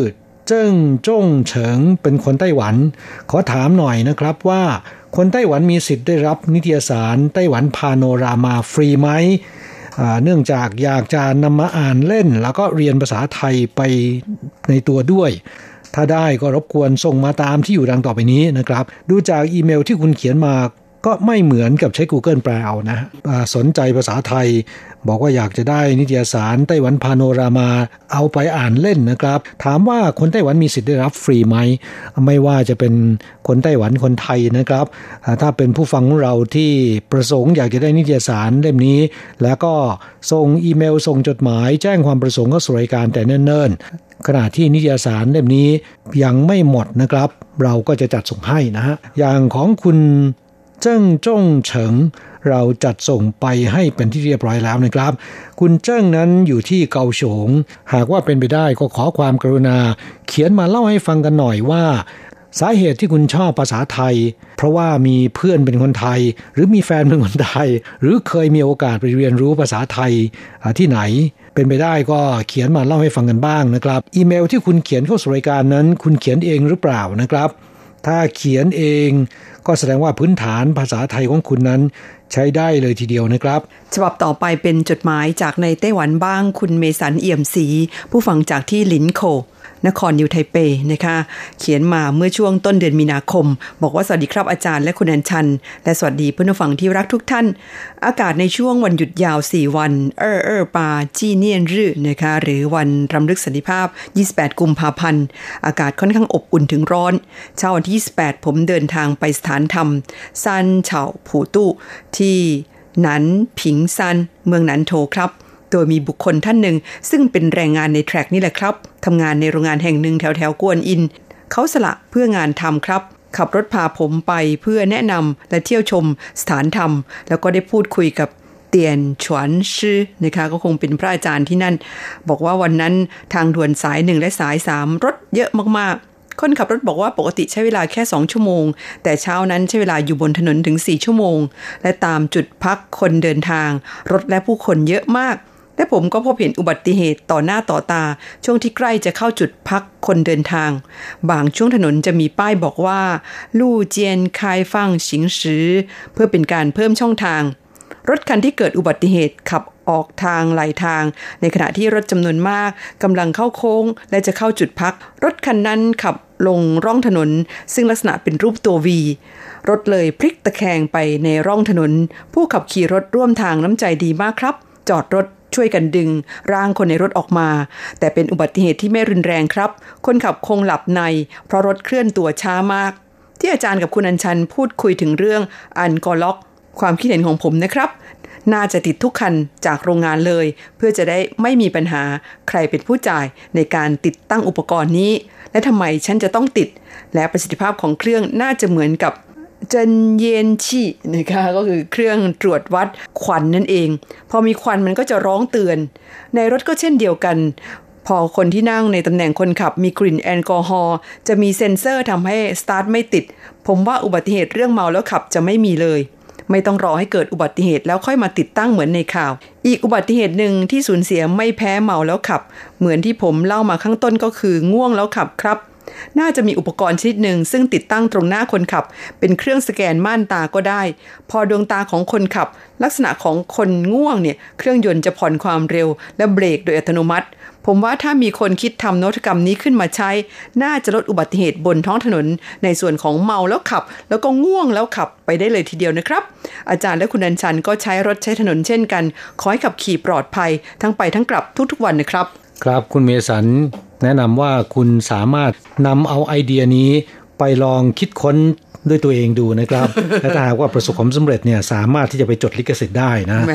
เจิ้งจงเฉิงเป็นคนไต้หวัน ขอถามหน่อยนะครับว่า คนไต้หวันมีสิทธิ์ได้รับนิตยสารไต้หวันพาโนรามาฟรีไหม เนื่องจากอยากจะนำมาอ่านเล่น แล้วก็เรียนภาษาไทยไปในตัวด้วย ถ้าได้ก็รบกวนส่งมาตามที่อยู่ดังต่อไปนี้นะครับ ดูจากอีเมลที่คุณเขียนมาก็ไม่เหมือนกับใช้ Google แปลเอานะสนใจภาษาไทย บอกว่าอยากจะได้นิตยสารไต้หวันพาโนรามา เอาไปอ่านเล่นนะครับ ถามว่าคนไต้หวันมีสิทธิ์ได้รับฟรีไหม ไม่ว่าจะเป็นคนไต้หวันคนไทยนะครับ ถ้าเป็นผู้ฟังของเราที่ประสงค์อยากจะได้นิตยสารเล่มนี้ แล้วก็ส่งอีเมลส่งจดหมาย แจ้งความประสงค์เข้าสู่รายการแต่เนิ่นๆ ขณะที่นิตยสารเล่มนี้ยังไม่หมดนะครับ เราก็จะจัดส่งให้นะฮะอย่างของคุณเจิ้งจงเฉิง เราจัดส่งไปให้เป็นที่เรียบร้อยแล้วนะครับ คุณเจิ้งนั้นอยู่ที่เกาฉงหากว่าเป็นไปได้ก็ขอความกรุณา เขียนมาเล่าให้ฟังกันหน่อยว่า สาเหตุที่คุณชอบภาษาไทย เพราะว่ามีเพื่อนเป็นคนไทย หรือมีแฟนเป็นคนไทย หรือเคยมีโอกาสไปเรียนรู้ภาษาไทยที่ไหน เป็นไปได้ก็เขียนมาเล่าให้ฟังกันบ้างนะครับ อีเมลที่คุณเขียนเข้าสู่รายการนั้น คุณเขียนเองหรือเปล่านะครับ ถ้าเขียนเองก็แสดงว่าพื้นฐานภาษาไทยของคุณนั้น ใช้ได้เลยทีเดียวนะครับ ฉบับต่อไปเป็นจดหมายจากในไต้หวันบ้างคุณเมสันเอี่ยมศรีผู้ฟังจากที่ลินโค นครนิวไทเปนะคะ เขียนมาเมื่อช่วงต้นเดือนมีนาคม บอกว่าสวัสดีครับอาจารย์และคุณอันชัน และสวัสดีเพื่อนผู้ฟังที่รักทุกท่าน อากาศในช่วงวันหยุดยาว 4 วัน เออเออปาจีเนียนรื่นะคะหรือวันรำลึกสันติภาพ 28 กุมภาพันธ์ อากาศค่อนข้างอบอุ่นถึงร้อน เช้าวันที่ 28 ผมเดินทางไปสถานธรรมซันเฉาผูตู้ที่หนันผิงซัน เมืองหนันโถครับ โดยมีบุคคลท่านหนึ่ง ซึ่งเป็นแรงงานในแทร็กนี่แหละครับทำงานในโรงงานแห่งหนึ่งแถวแถวกวนอิน เขาสละเพื่องานทำครับ ขับรถพาผมไปเพื่อแนะนำและเที่ยวชมสถานธรรม แล้วก็ได้พูดคุยกับเตียนฉวนชื่อนะคะก็คงเป็นพระอาจารย์ที่นั่น บอกว่าวันนั้นทางด่วนสายหนึ่งและสายสามรถเยอะมากๆ คนขับรถบอกว่าปกติใช้เวลาแค่สองชั่วโมง แต่เช้านั้นใช้เวลาอยู่บนถนนถึง 4 ชั่วโมง และตามจุดพักคนเดินทาง รถและผู้คนเยอะมาก และผมก็พบเห็นอุบัติเหตุต่อหน้าต่อตา ช่วงที่ใกล้จะเข้าจุดพักคนเดินทาง บางช่วงถนนจะมีป้ายบอกว่า ลู่เจียนคายฟังสิงซือเพื่อเป็นการเพิ่มช่องทาง รถคันที่เกิดอุบัติเหตุขับออกทางไหลทาง ในขณะที่รถจำนวนมากกำลังเข้าโค้ง และจะเข้าจุดพัก รถคันนั้นขับลงร่องถนน ซึ่งลักษณะเป็นรูปตัววีรถเลยพลิกตะแคงไปในร่องถนน ผู้ขับขี่รถร่วมทางน้ำใจดีมากครับ จอดรถ ช่วยกันดึง ร่างคนในรถออกมา แต่เป็นอุบัติเหตุที่ไม่รุนแรงครับ คนขับคงหลับใน เพราะรถเคลื่อนตัวช้ามาก ที่อาจารย์กับคุณอัญชันพูดคุยถึงเรื่องอันกอล็อก ความคิดเห็นของผมนะครับ น่าจะติดทุกคันจากโรงงานเลย เพื่อจะได้ไม่มีปัญหาใครเป็นผู้จ่ายในการติดตั้งอุปกรณ์นี้ และทำไมฉันจะต้องติด และประสิทธิภาพของเครื่องน่าจะเหมือนกับ จนเยนชีนะคะก็คือเครื่องตรวจวัดควันนั่นเอง พอมีควันมันก็จะร้องเตือน ในรถก็เช่นเดียวกัน พอคนที่นั่งในตำแหน่งคนขับมีกลิ่นแอลกอฮอล์จะมีเซ็นเซอร์ทำให้สตาร์ทไม่ติด ผมว่าอุบัติเหตุเรื่องเมาแล้วขับจะไม่มีเลย ไม่ต้องรอให้เกิดอุบัติเหตุแล้วค่อยมาติดตั้งเหมือนในข่าว อีกอุบัติเหตุหนึ่งที่สูญเสียไม่แพ้เมาแล้วขับ เหมือนที่ผมเล่ามาข้างต้นก็คือง่วงแล้วขับครับ น่าจะมีอุปกรณ์ชนิดหนึ่งซึ่งติดตั้งตรงหน้าคนขับ เป็นเครื่องสแกนม่านตาก็ได้ พอดวงตาของคนขับ ลักษณะของคนง่วงเนี่ยเครื่องยนต์จะผ่อนความเร็ว และเบรกโดยอัตโนมัติ ผมว่าถ้ามีคนคิดทำนวัตกรรมนี้ขึ้นมาใช้ น่าจะลดอุบัติเหตุบนท้องถนน ในส่วนของเมาแล้วขับ แล้วก็ง่วงแล้วขับไปได้เลยทีเดียวนะครับ อาจารย์และคุณอัญชันก็ใช้รถใช้ถนนเช่นกัน ขอให้ขับขี่ปลอดภัยทั้งไปทั้งกลับทุกๆวันนะครับ ครับคุณเมสันแนะนำว่าคุณสามารถนำเอาไอเดียนี้ไปลองคิดค้น ด้วยตัวเองดูนะครับและถ้าหากว่าประสบความสำเร็จเนี่ยสามารถที่จะไปจดลิขสิทธิ์ได้นะแหม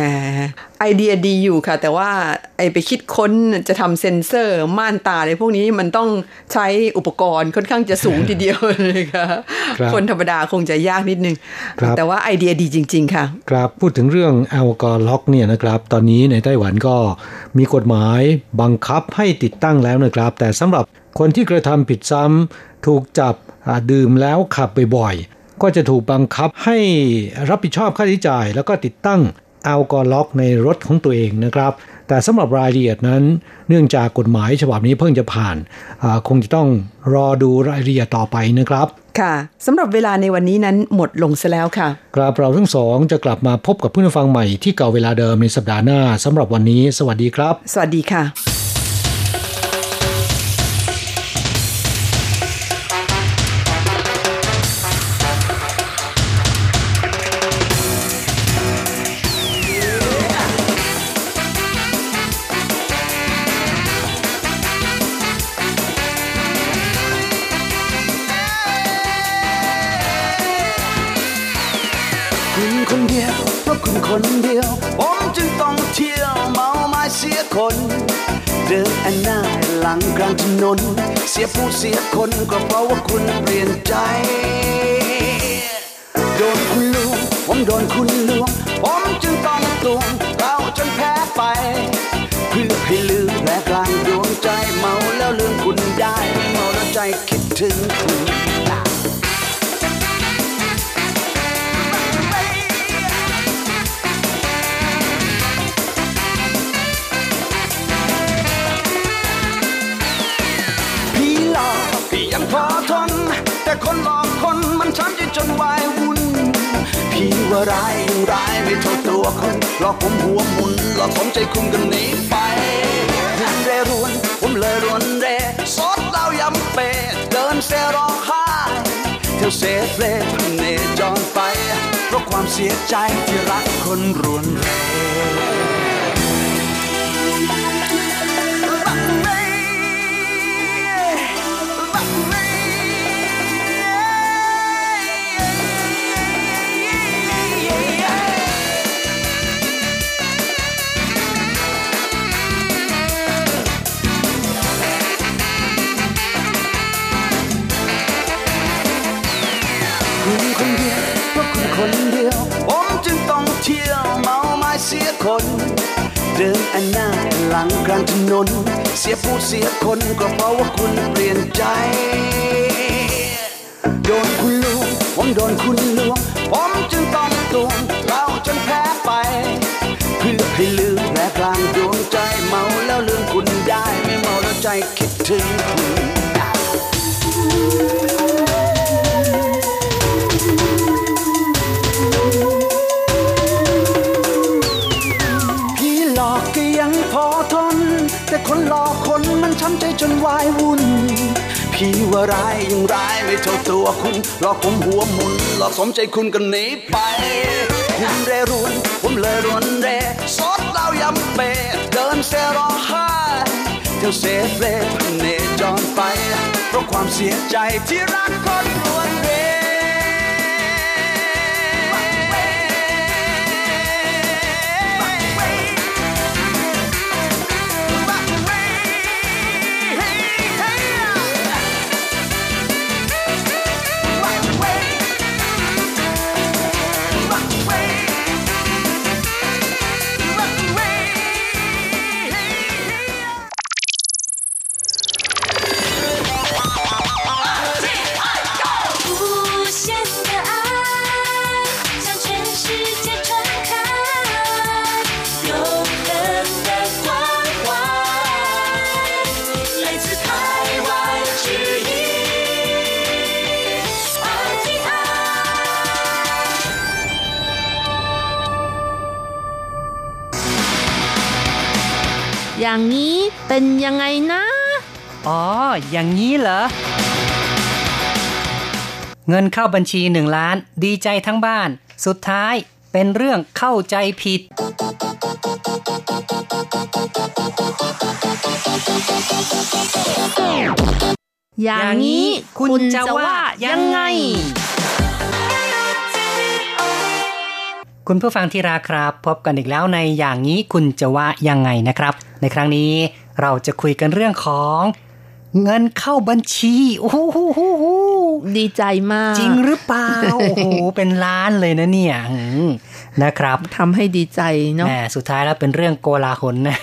ไอเดียดีอยู่ค่ะ แต่ว่าไอไปคิดค้นจะทำเซ็นเซอร์ม่านตาอะไรพวกนี้มันต้องใช้อุปกรณ์ค่อนข้างจะสูงทีเดียวเลยค่ะครับคนธรรมดาคงจะยากนิดนึงครับแต่ว่าไอเดียดีจริง ๆ ค่ะ ครับพูดถึงเรื่องแอลกอล็อกเนี่ยนะครับ ตอนนี้ในไต้หวันก็มีกฎหมายบังคับให้ติดตั้งแล้วนะครับ แต่สำหรับคนที่กระทำผิดซ้ำ ถูกจับอ่าดื่มแล้วขับบ่อยๆ ก็จะถูกบังคับให้รับผิดชอบค่าใช้จ่าย แล้วก็ติดตั้งแอลกอล็อกในรถของตัวเองนะครับ แต่สำหรับรายละเอียดนั้น เนื่องจากกฎหมายฉบับนี้เพิ่งจะผ่านอ่าคงจะต้องรอดูรายละเอียดต่อไปนะครับ ค่ะสำหรับเวลาในวันนี้นั้นหมดลงซะแล้วค่ะกราบเราทั้งสองจะกลับมาพบกับผู้ฟังใหม่ที่เก่าเวลาเดิมในสัปดาห์หน้าสำหรับวันนี้ สวัสดีครับ สวัสดีค่ะ เสียคนก็เพราะว่าคุณ ร้ายยังร้ายไม่เท่าตัวคุณหลอกผมหัวหมุนหลอกผมใจคุณกันหนีไปคุณเรรวนผมเลยรวนเรซดเหล้ายำเปเดินเซร้องไห้เที่ยวเซฟเลพเนจอนไป เพราะความเสียใจที่รักคนรวนเร คน เดินอันหน้าหลังกลางถนน เสียผู้เสียคนก็เพราะว่าคุณเปลี่ยนใจ โดนคุณลวงผมโดนคุณลวง ผมจึงต้องตวงเราจนแพ้ไป เพื่อให้ลืมและกลางดวงใจเมาแล้วลืมคุณได้ ไม่เมาแล้วใจคิดถึงคุณ วายวุ่นพี่ว่าร้ายยังร้ายไม่เท่าตัวคุณหลอกผมหัวหมุนหลอกสมใจคุณกันหนีไป คุณเรรุนผมเลยรุนเรซดเหล้ายำเปเดินเซรอไห้เที่ยวเซฟเลพเนจรไป เพราะความเสียใจที่รักคน อย่างนี้เป็นยังไงนะ อ๋อ อย่างนี้เหรอ เงินเข้าบัญชีหนึ่งล้าน ดีใจทั้งบ้าน สุดท้ายเป็นเรื่องเข้าใจผิด อย่างนี้คุณจะว่ายังไง คุณผู้ฟังที่ราครับ พบกันอีกแล้วในอย่างนี้คุณจะว่ายังไงนะครับ ในครั้งนี้เราจะคุยกันเรื่องของเงินเข้าบัญชีโอ้โหดีใจมาก จริงหรือเปล่าโอ้โหเป็นล้านเลยนะเนี่ยอืมนะครับทำให้ดีใจเนาะแหมสุดท้ายแล้วเป็นเรื่องโกลาหลนะ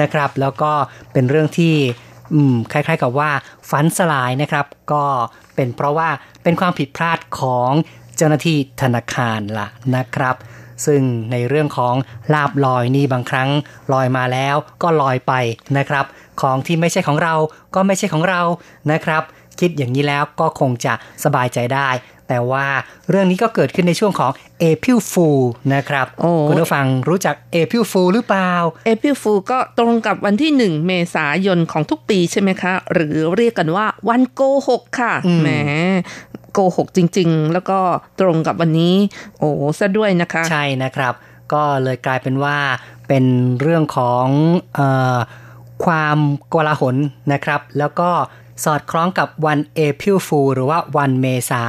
นะครับ แล้วก็เป็นเรื่องที่อืมคล้ายๆกับว่าฝันสลายนะครับ ก็เป็นเพราะว่าเป็นความผิดพลาดของเจ้าหน้าที่ธนาคารล่ะนะครับ ซึ่งในเรื่องของลาบลอยนี่บางครั้งลอยมาแล้วก็ลอยไปนะครับ ของที่ไม่ใช่ของเราก็ไม่ใช่ของเรานะครับ คิดอย่างนี้แล้วก็คงจะสบายใจได้ แต่ว่าเรื่องนี้ก็เกิดขึ้นในช่วงของ April Fool นะครับโอ้คุณผู้ฟังรู้จัก April Fool หรือเปล่าเอพิฟูก็ตรงกับวันที่หนึ่งเมษายนของทุกปีใช่ไหมคะ หรือเรียกกันว่าวันโกหกค่ะอืมแหม โกหกจริง ๆ แล้วก็ตรงกับวันนี้ โอ้ซะด้วยนะคะ ใช่นะครับ ก็เลยกลายเป็นว่าเป็นเรื่องของออความกลาหลนะครับ แล้วก็สอดคล้องกับวัน April Fool หรือว่าวันเมษา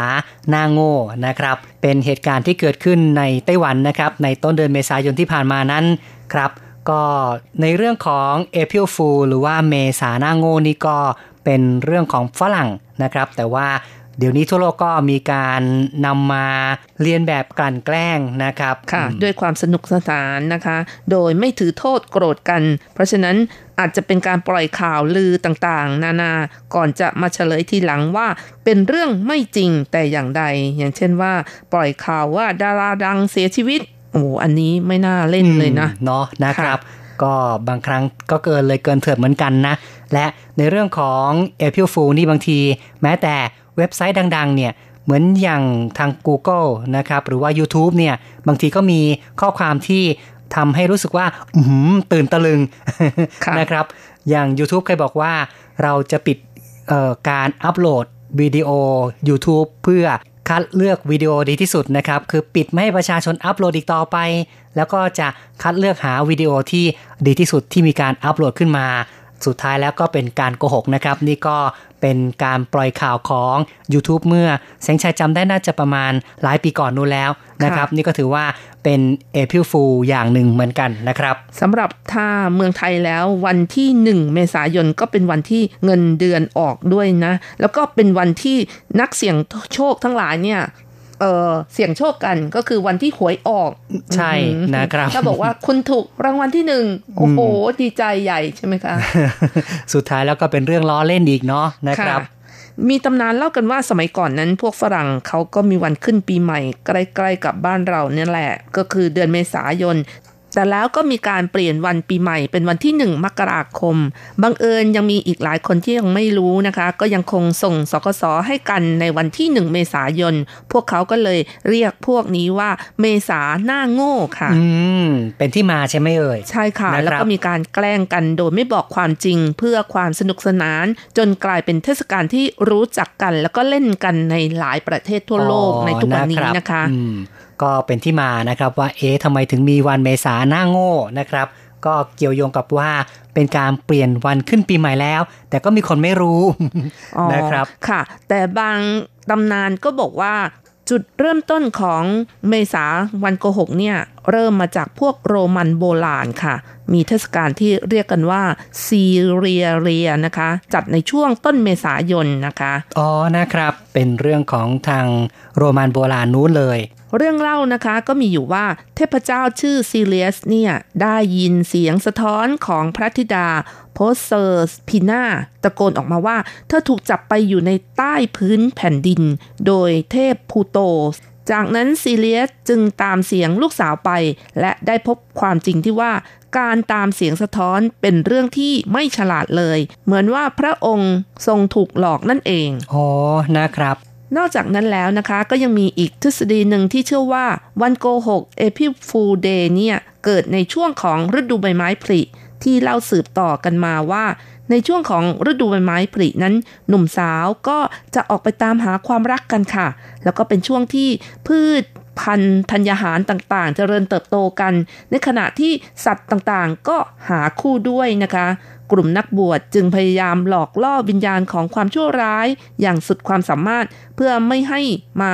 หน้าโง่นะครับ เป็นเหตุการณ์ที่เกิดขึ้นในไต้หวันนะครับ ในต้นเดือนเมษายนที่ผ่านมานั้นครับ ก็ในเรื่องของ April Fool หรือว่าเมษาหน้าโง่นี่ก็เป็นเรื่องของฝรั่งนะครับ แต่ว่า เดี๋ยวนี้ทั่วโลกก็มีการนำมาเรียนแบบกลั่นแกล้งนะครับค่ะอืมด้วยความสนุกสนานนะคะ โดยไม่ถือโทษโกรธกัน เพราะฉะนั้นอาจจะเป็นการปล่อยข่าวลือต่างๆ นานา ก่อนจะมาเฉลยทีหลังว่าเป็นเรื่องไม่จริงแต่อย่างใด อย่างเช่นว่า ปล่อยข่าวว่าดาราดังเสียชีวิต โอ้โหอันนี้ไม่น่าเล่นเลยนะอืมเนาะนะครับค่ะก็บางครั้งก็เกินเลยเกินเถิดเหมือนกันนะ และในเรื่องของ April Fool นี่บางที แม้แต่ เว็บไซต์ดังๆเนี่ยเหมือนอย่างทาง Google นะครับหรือว่า YouTube เนี่ยบางทีก็มีข้อความที่ทำให้รู้สึกว่าอื้อหือตื่นตะลึงค่ะนะครับ อย่าง YouTube เคยบอกว่าเราจะปิดเอ่อการอัปโหลดวิดีโอ YouTube เพื่อคัดเลือกวิดีโอดีที่สุดนะครับ คือปิดไม่ให้ประชาชนอัปโหลดอีกต่อไป แล้วก็จะคัดเลือกหาวิดีโอที่ดีที่สุดที่มีการอัปโหลดขึ้นมา สุดท้ายแล้วก็เป็นการโกหกนะครับ นี่ก็เป็นการปล่อยข่าวของ YouTube เมื่อแสงชัยจำได้น่าจะประมาณหลายปีก่อนนู้นแล้วนะครับ นี่ก็ถือว่าเป็น April Fool อย่างหนึ่งเหมือนกันนะครับสำหรับถ้าเมืองไทยแล้ววันที่ 1 เมษายนก็เป็นวันที่เงินเดือนออกด้วยนะ แล้วก็เป็นวันที่นักเสี่ยงโชคทั้งหลายเนี่ย เออเสี่ยงโชคกันก็คือวันที่หวยออก ใช่นะครับถ้าบอกว่าคุณถูกรางวัลที่หนึ่งโอ้โหดีใจใหญ่ใช่ไหมคะ สุดท้ายแล้วก็เป็นเรื่องล้อเล่นอีกเนาะนะครับมีตำนานเล่ากันว่าสมัยก่อนนั้นพวกฝรั่งเขาก็มีวันขึ้นปีใหม่ ใกล้ๆกับบ้านเราเนี่ยแหละ ก็คือเดือนเมษายน แต่แล้วก็มีการเปลี่ยนวันปีใหม่เป็นวันที่ 1 มกราคม บังเอิญยังมีอีกหลายคนที่ยังไม่รู้นะคะ ก็ยังคงส่งสกสให้กันในวันที่ 1 เมษายน พวกเขาก็เลยเรียกพวกนี้ว่าเมษาหน้าโง่ค่ะ อืม เป็นที่มาใช่ไหมเอ่ย ใช่ค่ะนะครับแล้วก็มีการแกล้งกันโดยไม่บอกความจริงเพื่อความสนุกสนาน จนกลายเป็นเทศกาลที่รู้จักกัน แล้วก็เล่นกันในหลายประเทศทั่วโลกอ๋อในทุกวันนี้รับนะคะอืม ก็เป็นที่มานะครับว่าเอ๊ะทำไมถึงมีวันเมษาหน้าโง่นะครับ ก็เกี่ยวโยงกับว่าเป็นการเปลี่ยนวันขึ้นปีใหม่แล้ว แต่ก็มีคนไม่รู้อ๋อนะครับค่ะ แต่บางตำนานก็บอกว่าจุดเริ่มต้นของเมษาวันโกหกเนี่ยเริ่มมาจากพวกโรมันโบราณค่ะ มีเทศกาลที่เรียกกันว่าซีเรียเรียนะคะ จัดในช่วงต้นเมษายนนะคะ อ๋อนะครับเป็นเรื่องของทางโรมันโบราณนู้นเลย เรื่องเล่านะคะก็มีอยู่ว่าเทพเจ้าชื่อซีเลียสเนี่ยได้ยินเสียงสะท้อนของพระธิดาโพรเซอร์พินาตะโกนออกมาว่า เธอถูกจับไปอยู่ในใต้พื้นแผ่นดิน โดยเทพพลูโต จากนั้นซีเลียสจึงตามเสียงลูกสาวไป และได้พบความจริงที่ว่าการตามเสียงสะท้อนเป็นเรื่องที่ไม่ฉลาดเลย เหมือนว่าพระองค์ทรงถูกหลอกนั่นเอง อ๋อ นะครับ นอกจากนั้นแล้วนะคะก็ยังมีอีกทฤษฎีหนึ่งที่เชื่อว่าวันโกหกเอพิฟูเดเนี่ย เกิดในช่วงของฤดูใบไม้ผลิที่เล่าสืบต่อกันมาว่า ในช่วงของฤดูใบไม้ผลินั้น หนุ่มสาวก็จะออกไปตามหาความรักกันค่ะ แล้วก็เป็นช่วงที่พืช พันธุ์ธัญญาหารต่างๆ เจริญเติบโตกัน ในขณะที่สัตว์ต่างๆ ก็หาคู่ด้วยนะคะ กลุ่มนักบวชจึงพยายามหลอกล่อวิญญาณของความชั่วร้ายอย่างสุดความสามารถ เพื่อไม่ให้มา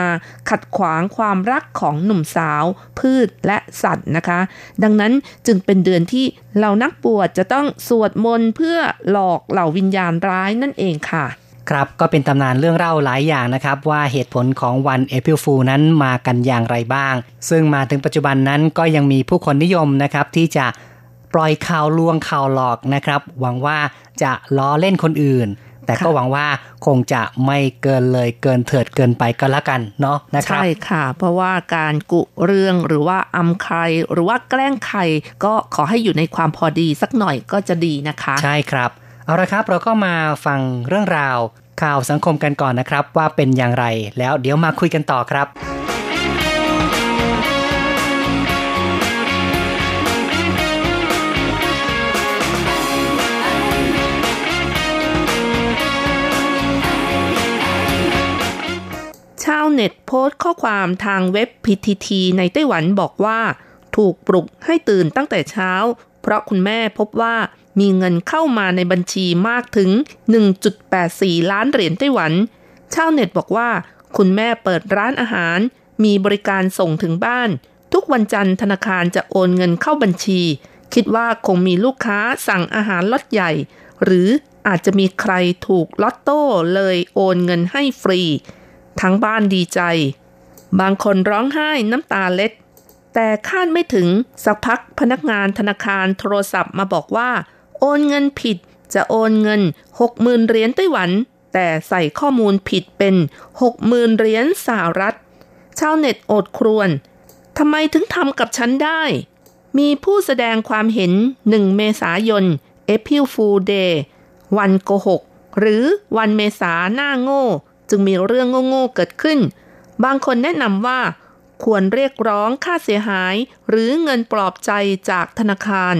ขัดขวางความรักของหนุ่มสาว พืชและสัตว์นะคะ ดังนั้นจึงเป็นเดือนที่เหล่านักบวชจะต้องสวดมนต์เพื่อหลอกเหล่าวิญญาณร้ายนั่นเองค่ะ ครับก็เป็นตำนานเรื่องเล่าหลายอย่างนะครับว่าเหตุผลของวันเอพิลฟูนั้นมากันอย่างไรบ้าง ซึ่งมาถึงปัจจุบันนั้นก็ยังมีผู้คนนิยมนะครับที่จะปล่อยข่าวลวงข่าวหลอกนะครับ หวังว่าจะล้อเล่นคนอื่น แต่ก็ค่ะหวังว่าคงจะไม่เกินเลยเกินเถิดเกินไปก็แล้วกันเนาะนะครับใช่ค่ะ เพราะว่าการกุเรื่องหรือว่าอำใคร หรือว่าแกล้งใครก็ขอให้อยู่ในความพอดีสักหน่อยก็จะดีนะคะ ใช่ครับ เอาละครับเราก็มาฟังเรื่องราว ข่าวสังคมกันก่อนนะครับ ว่าเป็นอย่างไรแล้วเดี๋ยวมาคุยกันต่อครับชาวเน็ตโพสต์ข้อความทางเว็บ PTT ในไต้หวันบอกว่า ถูกปลุกให้ตื่นตั้งแต่เช้า เพราะคุณแม่พบว่า มีเงินเข้ามาในบัญชีมากถึง 1.84 ล้านเหรียญไต้หวัน ชาวเน็ตบอกว่า คุณแม่เปิดร้านอาหาร มีบริการส่งถึงบ้าน ทุกวันจันทร์ธนาคารจะโอนเงินเข้าบัญชี คิดว่าคงมีลูกค้าสั่งอาหารล็อตใหญ่ หรืออาจจะมีใครถูกลอตโต้เลยโอนเงินให้ฟรี ทั้งบ้านดีใจ บางคนร้องไห้น้ำตาเล็ดแต่คาดไม่ถึงสักพักพนักงานธนาคารโทรศัพท์มาบอกว่า โอนเงินผิดจะโอนเงิน 60,000เหรียญไต้หวัน แต่ใส่ข้อมูลผิดเป็น 60,000เหรียญสหรัฐ ชาวเน็ตโอดครวญทำไมถึงทำกับฉันได้ มีผู้แสดงความเห็น 1 เมษายน April Fool Day วันโกหก หรือวันเมษาหน้าโง่ จึงมีเรื่องโง่ๆเกิดขึ้น บางคนแนะนำว่า ควรเรียกร้องค่าเสียหาย หรือเงินปลอบใจจากธนาคาร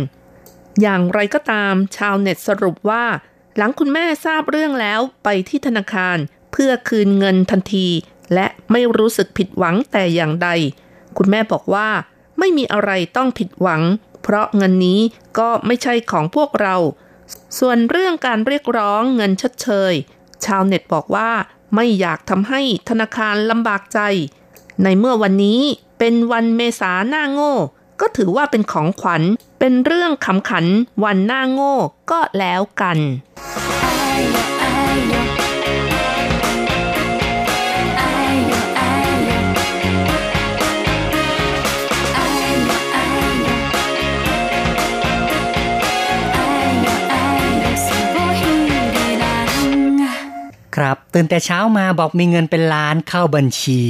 อย่างไรก็ตามชาวเน็ตสรุปว่า หลังคุณแม่ทราบเรื่องแล้วไปที่ธนาคารเพื่อคืนเงินทันที และไม่รู้สึกผิดหวังแต่อย่างใด คุณแม่บอกว่า ไม่มีอะไรต้องผิดหวัง เพราะเงินนี้ก็ไม่ใช่ของพวกเรา ส่วนเรื่องการเรียกร้องเงินชดเชย ชาวเน็ตบอกว่า ไม่อยากทำให้ธนาคารลำบากใจ ในเมื่อวันนี้เป็นวันเมษาหน้าโง่ ก็ถือว่าเป็นของขวัญ เป็นเรื่องขำขันวันหน้าโง่ก็แล้วกันครับตื่นแต่เช้ามาบอกมีเงินเป็นล้านเข้าบัญชี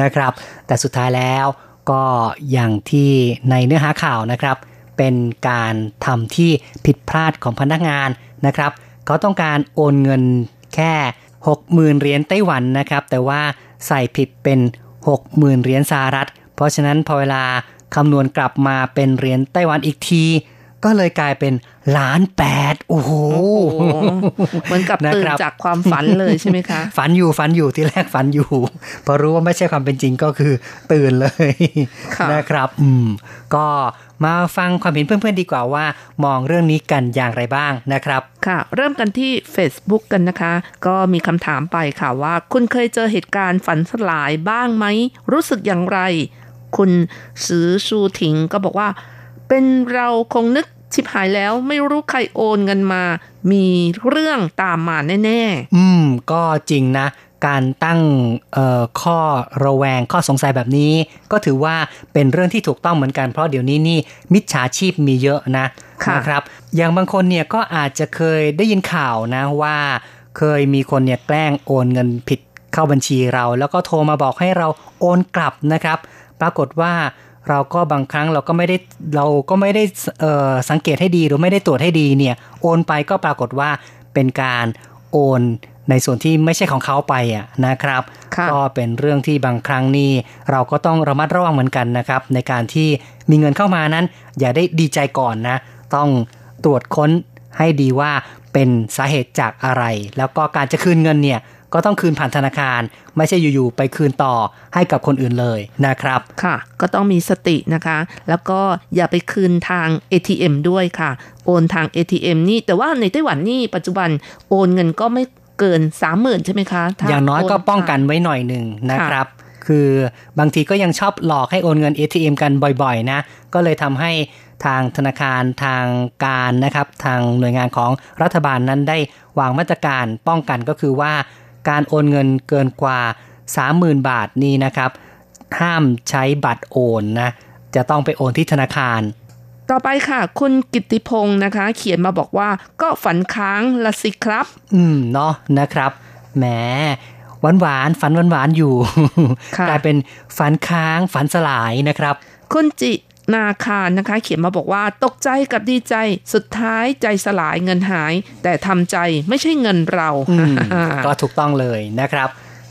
นะครับ แต่สุดท้ายแล้ว ก็อย่างที่ในเนื้อหาข่าวนะครับ เป็นการทำที่ผิดพลาดของพนักงานนะครับเขาต้องการโอนเงินแค่ 60,000เหรียญไต้หวันนะครับ แต่ว่าใส่ผิดเป็น 60,000เหรียญสหรัฐ เพราะฉะนั้นพอเวลาคำนวณกลับมาเป็นเหรียญไต้หวันอีกที ก็เลยกลายเป็นล้านแปดโอ้โหโอ้โหเหมือนกับตื่นนะครับจากความฝันเลยใช่ไหมคะ ฝันอยู่ฝันอยู่ที่แรกฝันอยู่ พอรู้ว่าไม่ใช่ความเป็นจริงก็คือตื่นเลยค่ะนะครับ อืม ก็มาฟังความเห็นเพื่อนๆดีกว่าว่า มองเรื่องนี้กันอย่างไรบ้างนะครับ ค่ะ เริ่มกันที่ Facebook กันนะคะ ก็มีคำถามไปค่ะว่า คุณเคยเจอเหตุการณ์ฝันสลายบ้างไหมรู้สึกอย่างไร คุณสือชูถิงก็บอกว่า เป็นเราคงนึก ชิบหายแล้วไม่รู้ใครโอนเงินมา มีเรื่องตามมาแน่อืม ก็จริงนะ การตั้งเอ่อข้อระแวงข้อสงสัยแบบนี้ ก็ถือว่าเป็นเรื่องที่ถูกต้องเหมือนกันเพราะเดี๋ยวนี้นี่มิจฉาชีพมีเยอะนะค่ะนะครับอย่างบางคนเนี่ยก็อาจจะเคยได้ยินข่าวนะว่า เคยมีคนเนี่ยแกล้งโอนเงินผิดเข้าบัญชีเรา แล้วก็โทรมาบอกให้เราโอนกลับนะครับ ปรากฏว่า เราก็บางครั้งเราก็ไม่ได้เราก็ไม่ได้เอ่อสังเกตให้ดีหรือไม่ได้ตรวจให้ดีเนี่ยโอนไปก็ปรากฏว่าเป็นการโอนในส่วนที่ไม่ใช่ของเขาไปอะนะครับค่ะก็เป็นเรื่องที่บางครั้งนี่เราก็ต้องระมัดระวังเหมือนกันนะครับ ในการที่มีเงินเข้ามานั้น อย่าได้ดีใจก่อนนะ ต้องตรวจค้นให้ดีว่าเป็นสาเหตุจากอะไร แล้วก็การจะคืนเงินเนี่ย ก็ต้องคืนผ่านธนาคาร ไม่ใช่อยู่ๆไปคืนต่อให้กับคนอื่นเลยนะครับ ค่ะ ก็ต้องมีสตินะคะ แล้วก็อย่าไปคืนทาง ATM ด้วยค่ะ โอนทาง ATM นี่แต่ว่าในไต้หวันนี่ปัจจุบันโอนเงินก็ไม่เกิน30,000ใช่ไหมคะถ้อย่างน้อยก็โป้องกันไว้หน่อยหนึ่งนะครับคือบางทีก็ยังชอบหลอกให้โอนเงิน ATM กันบ่อยๆ นะ ก็เลยทำให้ทางธนาคารทางการนะครับ ทางหน่วยงานของรัฐบาลนั้นได้วางมาตรการป้องกันก็คือว่า การโอนเงินเกินกว่า 30,000 บาทนี้นะครับ ห้ามใช้บัตรโอนนะ จะต้องไปโอนที่ธนาคาร ต่อไปค่ะ คุณกิตติพงศ์นะคะ เขียนมาบอกว่าก็ฝันค้างละสิครับ อืมเนาะนะครับแหมหวานหวานๆฝันหวานหวานๆอยู่ค่ะกลายเป็นฝันค้างฝันสลายนะครับ คุณจิ นาคารนะคะ เขียนมาบอกว่าตกใจกับดีใจ สุดท้ายใจสลายเงินหาย แต่ทำใจไม่ใช่เงินเราอืมก็ถูกต้องเลยนะครับ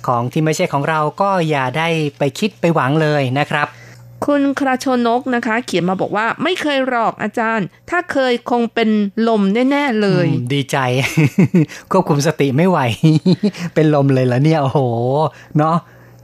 ของที่ไม่ใช่ของเราก็อย่าได้ไปคิดไปหวังเลยนะครับคุณคราชนกนะคะ เขียนมาบอกว่าไม่เคยหลอกอาจารย์ ถ้าเคยคงเป็นลมแน่ ๆ เลยอืมดีใจ ควบคุมสติไม่ไหว เป็นลมเลยเหรอเนี่ย โอ้โห เนาะ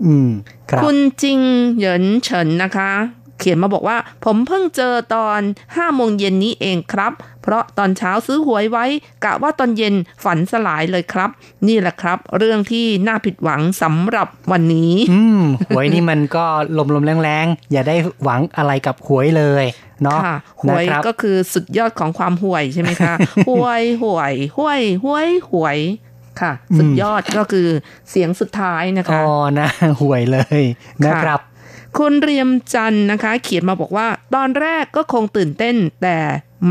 อืมครับคุณจิงเหยินเฉินนะคะ เขียนมาบอกว่า ผมเพิ่งเจอตอน5โมงเย็นนี้เองครับ เพราะตอนเช้าซื้อหวยไว้ กะว่าตอนเย็นฝันสลายเลยครับ นี่แหละครับ เรื่องที่น่าผิดหวังสำหรับวันนี้ อืมหวยนี่มันก็ลมลมๆแรงๆ อย่าได้หวังอะไรกับหวยเลยเนาะค่ะหวยนะครับก็คือสุดยอดของความห่วยใช่ไหมคะห่วยห่วยห่วยห่วยห่วยค่ะ สุดยอดก็คือเสียงสุดท้ายนะคะอ๋อนะหวยเลยนะครับ คุณเรียมจันนะคะ เขียนมาบอกว่า ตอนแรกก็คงตื่นเต้น แต่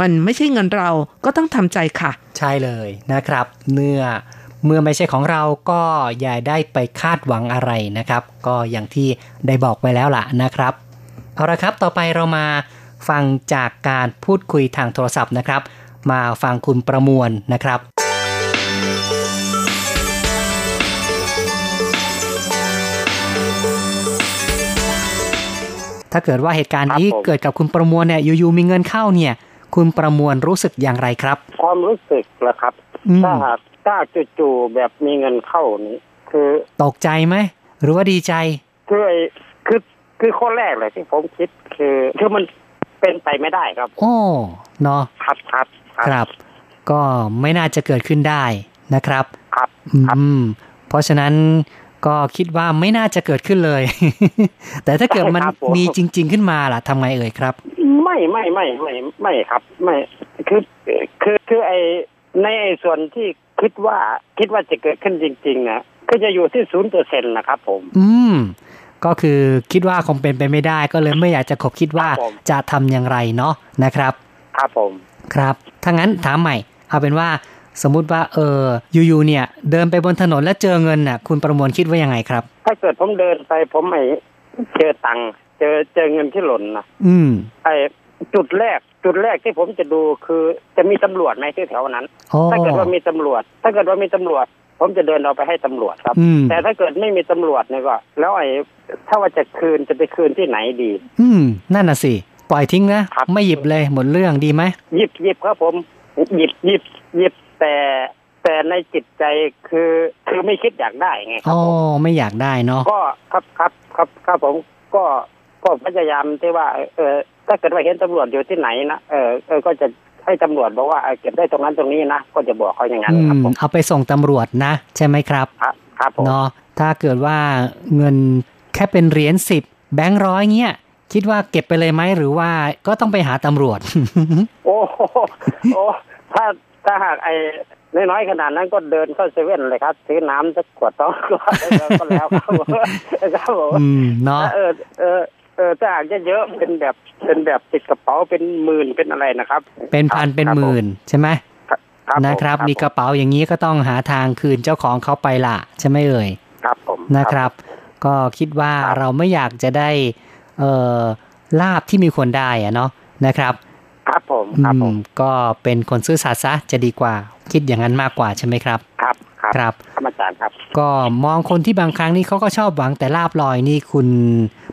มันไม่ใช่เงินเราก็ต้องทำใจค่ะ ใช่เลยนะครับ เมื่อเมื่อไม่ใช่ของเราก็อย่าได้ไปคาดหวังอะไรนะครับ ก็อย่างที่ได้บอกไปแล้วล่ะนะครับ เอาละครับต่อไปเรามาฟังจากการพูดคุยทางโทรศัพท์นะครับ มาฟังคุณประมวลนะครับ ถ้าเกิดว่าเหตุการณ์นี้ครับผมเกิดกับคุณประมวลเนี่ยอยู่ๆมีเงินเข้าเนี่ย คุณประมวลรู้สึกอย่างไรครับ ความรู้สึกละครับอืมถ้าหากถ้าจู่ๆแบบมีเงินเข้านี่คือตกใจไหมหรือว่าดีใจคือไอ้คือคือข้อแรกเลยที่ผมคิดคือคือมันเป็นไปไม่ได้ครับ โอ้เนาะครับครับคครับ ก็ไม่น่าจะเกิดขึ้นได้นะครับ ครับอืมเพราะฉะนั้น ก็คิดว่าไม่น่าจะเกิดขึ้นเลย แต่ถ้าเกิดมันครับผมมีจริง ๆ ขึ้นมาล่ะทำไงเอ่ยครับ ไม่ไม่ไม่ไม่ไม่ครับ ไม่คือคือคือไอ้ในไอ้ส่วนที่คิดว่าคิดว่าจะเกิดขึ้นจริงๆนะก็จะอยู่ที่ศูนย์เปอร์เซ็นต์นะครับผม อืม ก็คือคิดว่าคงเป็นไปไม่ได้ ก็เลยไม่อยากจะขบคิดว่าครับผมจะทำอย่างไรเนาะนะครับ ครับผม ครับถ้างั้นถามใหม่ เอาเป็นว่า สมมุติว่าเอออยู่ๆเนี่ย เดินไปบนถนนแล้วเจอเงินน่ะ คุณประมวลคิดว่ายังไงครับ ถ้าเกิดผมเดินไปผมไม่เจอตังค์เจอเจอเงินที่หล่นนะอืมไอ้จุดแรกจุดแรกที่ผมจะดูคือจะมีตำรวจไหมที่แถวนั้นอ๋อถ้าเกิดว่ามีตำรวจ ถ้าเกิดว่ามีตำรวจ ผมจะเดินเอาไปให้ตำรวจครับอืมแต่ถ้าเกิดไม่มีตำรวจเนี่ยก็ แล้วไอ้ถ้าว่าจะคืนจะไปคืนที่ไหนดี อืม นั่นน่ะสิปล่อยทิ้งนะครับไม่หยิบเลยหมดเรื่องดีไหมหยิบหยิบครับผม หยิบหยิบหยิบ แต่แต่ในจิตใจคือคือไม่คิดอยากได้ไงครัอ๋บอผมไม่อยากได้เนาะก็ครับครับครับครับผมก็ก็พยายามที่ว่า เออถ้าเกิดว่าเห็นตำรวจอยู่ที่ไหนนะเออเออก็จะให้ตำรวจบอกว่าเออเก็บได้ตรงนั้นตรงนี้นะก็จะบอกเขาอย่างนั้นอืครับมผมเอาไปส่งตำรวจนะ ใช่ไหมครับ ครับครับผมเนาะถ้าเกิดว่าเงินแค่เป็นเหรียญสิบแบงค์ร้อยเงี้ยคิดว่าเก็บไปเลยไหมหรือว่าก็ต้องไปหาตำรวจ โอ้โหโอ้ถ้า ถ้าหากไอ้น้อยๆขนาดนั้นก็เดินเข้าเซเว่นเลยครับ ซื้อน้ำสักขวดต้องก็ก็แล้วครับผมครับผมอืมเนาะเออเออเออถ้าหากเยอะๆเป็นแบบเป็นแบบติดกระเป๋าเป็นหมื่นเป็นอะไรนะครับ เป็นพันเป็นหมื่นใช่ไหมครับผมนะครับผมมีกระเป๋าอย่างนี้ก็ต้องหาทางคืนเจ้าของเขาไปละใช่ไหมเอ่ยครับผมนะครับ ก็คิดว่าครับเราไม่อยากจะได้เอ่อลาบที่มีคนได้อะเนาะนะครับ ครับผมครับผอืมมก็เป็นคนซื่อสัตย์ซะจะดีกว่า คิดอย่างนั้นมากกว่าใช่ไหมครับครับครับ ครับครับอาจารย์ครับ ก็มองคนที่บางครั้งนี่เขาก็ชอบหวังแต่ลาบลอยนี่คุณ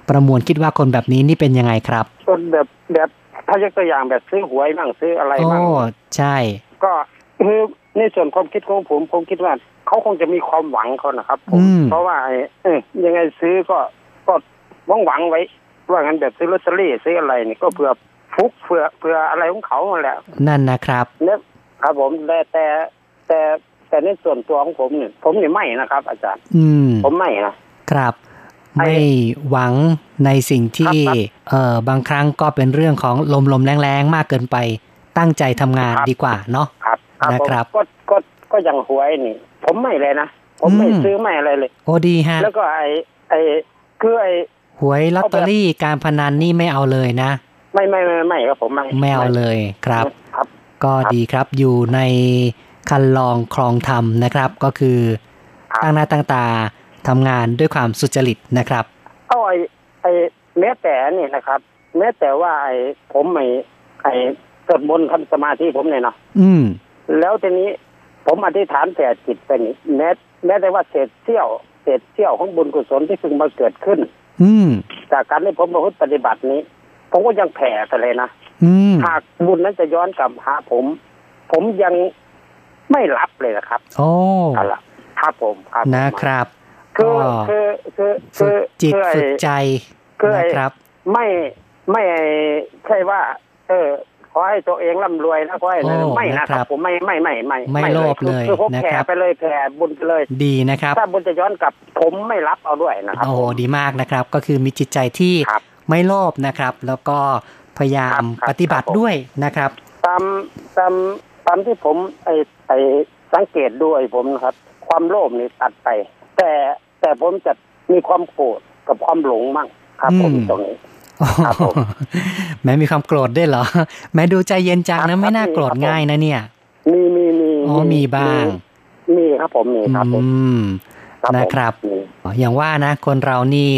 ประมวลคิดว่าคนแบบนี้นี่เป็นยังไงครับคนแบบแบบทถ้ายกตัวอย่างแบบซื้อหวยบ้างซื้ออะไรโอ้บ้างใช่ ก็คือในส่วนความคิดของผมผมคิดว่าเขาคงจะมีความหวังเขานะครับผมอืมเพราะว่าไอ้เออยังไงซื้อก็ก็หวังหวังไว้ ว่างั้นแบบซื้อลอตเตอรี่ซื้ออะไรนี่ก็เผื่อ ฟุกเผื่อเผื่ออะไรของเขาแหละ นั่นนะครับเนี่ยครับผมแต่แต่แต่แต่ในส่วนตัวของผมเนี่ยผมเนี่ยไม่นะครับ อาจารย์ อืม ผมไม่นะครับไอ้ไม่หวังในสิ่งที่ครับเอ่อบางครั้งก็เป็นเรื่องของลมลมๆแรงๆมากเกินไป ตั้งใจทำงานครับดีกว่าเนาะครับครับนะครับผมก็ก็ก็ยังหวยนี่ ผมไม่เลยนะผมไม่อืมซื้อไม่อะไรเลย โอ้ดีฮะ แล้วก็ไอ้ไอ้คือไอ้หวยลอตเตอรี่การพนันนี่ไม่เอาเลยนะ ไม่ไม่ไม่ไม่ครับผมไม่ไม่เอาเลยครับครับ ก็ครับดีครับอยู่ในคันลองครองธรรมนะครับ ก็คือครับตั้งหน้าตั้งตาทำงานด้วยความสุจริตนะครับเอาไอ้ไอ้แม้แต่เนี่ยนะครับ แม้แต่ว่าไอ้ผมไม่ไอ้สวดมนต์ทำสมาธิผมเนี่ยเนาะอืม แล้วทีนี้ผมอธิษฐานแผ่จิตไปนี่แม้แม้แต่ว่าเศษเสี้ยวเศษเสี้ยวของบุญกุศลที่เพิ่งมาเกิดขึ้น อืมจากการที่ผมประพฤติปฏิบัตินี้ ผมก็ยังแผ่ไปเลยนะอืมหากบุญนั้นจะย้อนกลับหาผม ผมยังไม่รับเลยนะครับโอ้เอาละครับผมครับผมนะครับคืก็อคือคือฝึคืกอจิตคือไอ้ฝึกใจคือไอ้นะครับ ไม่ไม่ใช่ว่า เออขอให้ตัวเองร่ำรวยนะขอให้อะไรโอ้ไม่นะนะคครัรับบผมไม่ไม่ไม่ไม่ไม่โลภคือเลยคือผมนะแผ่ครับไปเลยแผ่บุญไปเลยดีนะครับ ถ้าบุญจะย้อนกลับผมไม่รับเอาด้วยนะครับโอ้โหผมดีมากนะครับ ก็คือมีจิตใจที่ครับ ไม่โลภนะครับ แล้วก็พยายาครัมบครับปฏิบัติครับผมด้วยนะครับ ตามตามตามที่ผมไอไอสังเกตด้วยผมนะครับ ความโลภนี่ตัดไป แต่แต่ผมจะมีความโกรธกับความหลงมั่งครับผมอืมตรงนี้ครับผมแม้มีความโกรธด้วยเหรอ แม้ดูใจเย็นจังครันะบไม่น่าครับโกรธครับผมง่ายนะเนี่ย มีมีมีอ๋อมีบ้าง มีมีครับผมมีครับผมอืมผมนะครับมีอย่างว่านะ คนเรานี่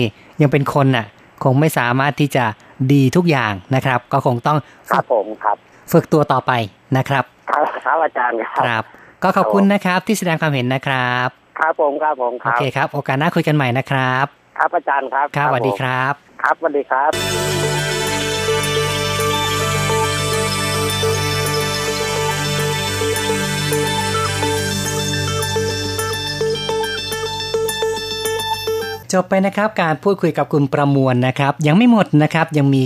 ยังเป็นคนน่ะ คงไม่สามารถที่จะดีทุกอย่างนะครับ ก็คงต้องครัฝึบกผมครับ ฝึกตัวต่อไปนะครับครับครับอาจารย์คครับรับ ก็ขอบคุณนะครับที่แสดงความเห็นนะครับครับผมครับผมคโอรับเคครับ โอกาสหน้าคุยกันใหม่นะครับ ครับอาจารย์ครับครับสวัสดีผมครับ ครับสวัสดีครับ จบไปนะครับการพูดคุยกับคุณประมวลนะครับ ยังไม่หมดนะครับยังมี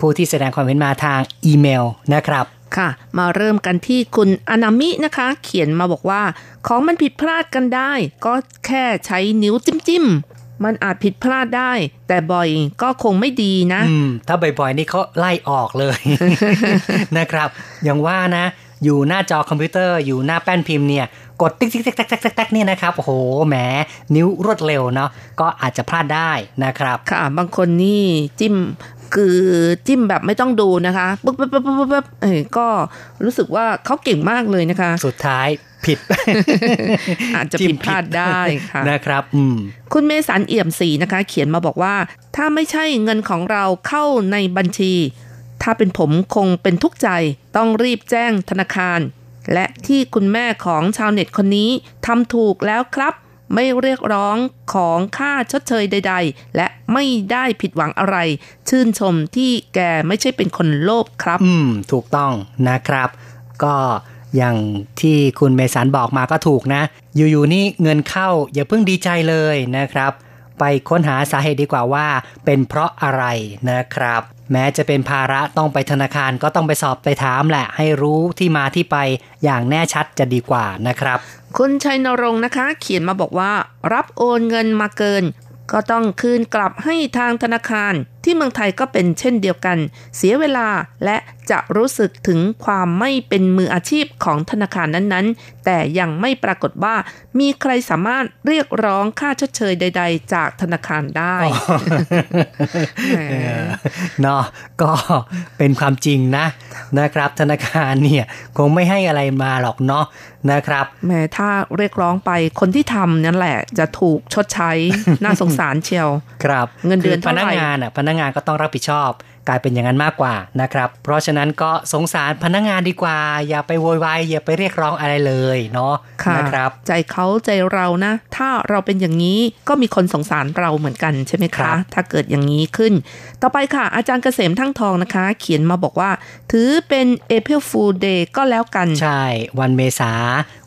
ผู้ที่แสดงความเห็นมาทางอีเมลนะครับค่ะ มาเริ่มกันที่คุณอนามินะคะ เขียนมาบอกว่า ของมันผิดพลาดกันได้ ก็แค่ใช้นิ้วจิ้มจิ้มๆมันอาจผิดพลาดได้ แต่บ่อยก็คงไม่ดีนะอืมถ้าบ่อยๆนี่เขาไล่ออกเลยนะครับ อย่างว่านะ อยู่หน้าจอคอมพิวเตอร์อยู่หน้าแป้นพิมพ์เนี่ยกดติ๊กติ๊กติ๊กติ๊กติ๊กติ๊กติ๊กเนี่ยนะครับโอ้โหแหมนิ้วรวดเร็วเนาะก็อาจจะพลาดได้นะครับ ค่ะบางคนนี่จิ้มคือจิ้มแบบไม่ต้องดูนะคะปุ๊บปุ๊บปุ๊บปุ๊บปุ๊บเอ้ยก็รู้สึกว่าเขาเก่งมากเลยนะคะ สุดท้ายผิด อาจจะผิดพลาดได้ค่ะนะครับอืมคุณเมสันเอี่ยมศรีนะคะ เขียนมาบอกว่า ถ้าไม่ใช่เงินของเราเข้าในบัญชี ถ้าเป็นผมคงเป็นทุกข์ใจ ต้องรีบแจ้งธนาคาร และที่คุณแม่ของชาวเน็ตคนนี้ทำถูกแล้วครับ ไม่เรียกร้องของค่าชดเชยใด ๆ และไม่ได้ผิดหวังอะไร ชื่นชมที่แกไม่ใช่เป็นคนโลภครับ อืม ถูกต้องนะครับ ก็อย่างที่คุณเมสันบอกมาก็ถูกนะ อยู่ๆนี่เงินเข้าอย่าเพิ่งดีใจเลยนะครับ ไปค้นหาสาเหตุดีกว่าว่าเป็นเพราะอะไรนะครับ แม้จะเป็นภาระต้องไปธนาคารก็ต้องไปสอบไปถามแหละ ให้รู้ที่มาที่ไปอย่างแน่ชัดจะดีกว่านะครับ คุณชัยนรงค์นะคะ เขียนมาบอกว่า รับโอนเงินมาเกิน ก็ต้องคืนกลับให้ทางธนาคาร ที่เมืองไทยก็เป็นเช่นเดียวกัน เสียเวลาและจะรู้สึกถึงความไม่เป็นมืออาชีพของธนาคารนั้นๆ แต่ยังไม่ปรากฏว่ามีใครสามารถเรียกร้องค่าชดเชยใด ๆ จากธนาคารได้แหมเนาะก็เป็นความจริงนะนะครับ ธนาคารเนี่ยคงไม่ให้อะไรมาหรอกเนาะนะครับแม้ถ้าเรียกร้องไปคนที่ทำนั่นแหละจะถูกชดใช้น่าสงสารเชียว ครับ เงินเดือนคืพเท่าไหร่นักงานอะพนักงานก็ต้องรับผิดชอบ กลายเป็นอย่างนั้นมากกว่านะครับ เพราะฉะนั้นก็สงสารพนักงานดีกว่า อย่าไปโวยวายอย่าไปเรียกร้องอะไรเลยเนาะค่ะนะครับ ใจเขาใจเรานะ ถ้าเราเป็นอย่างนี้ก็มีคนสงสารเราเหมือนกันใช่ไหมครัคะบถ้าเกิดอย่างนี้ขึ้น ต่อไปค่ะ อาจารย์เกษมทั้งทองนะคะ เขียนมาบอกว่า ถือเป็น April Fool Day ก็แล้วกัน ใช่ วันเมษา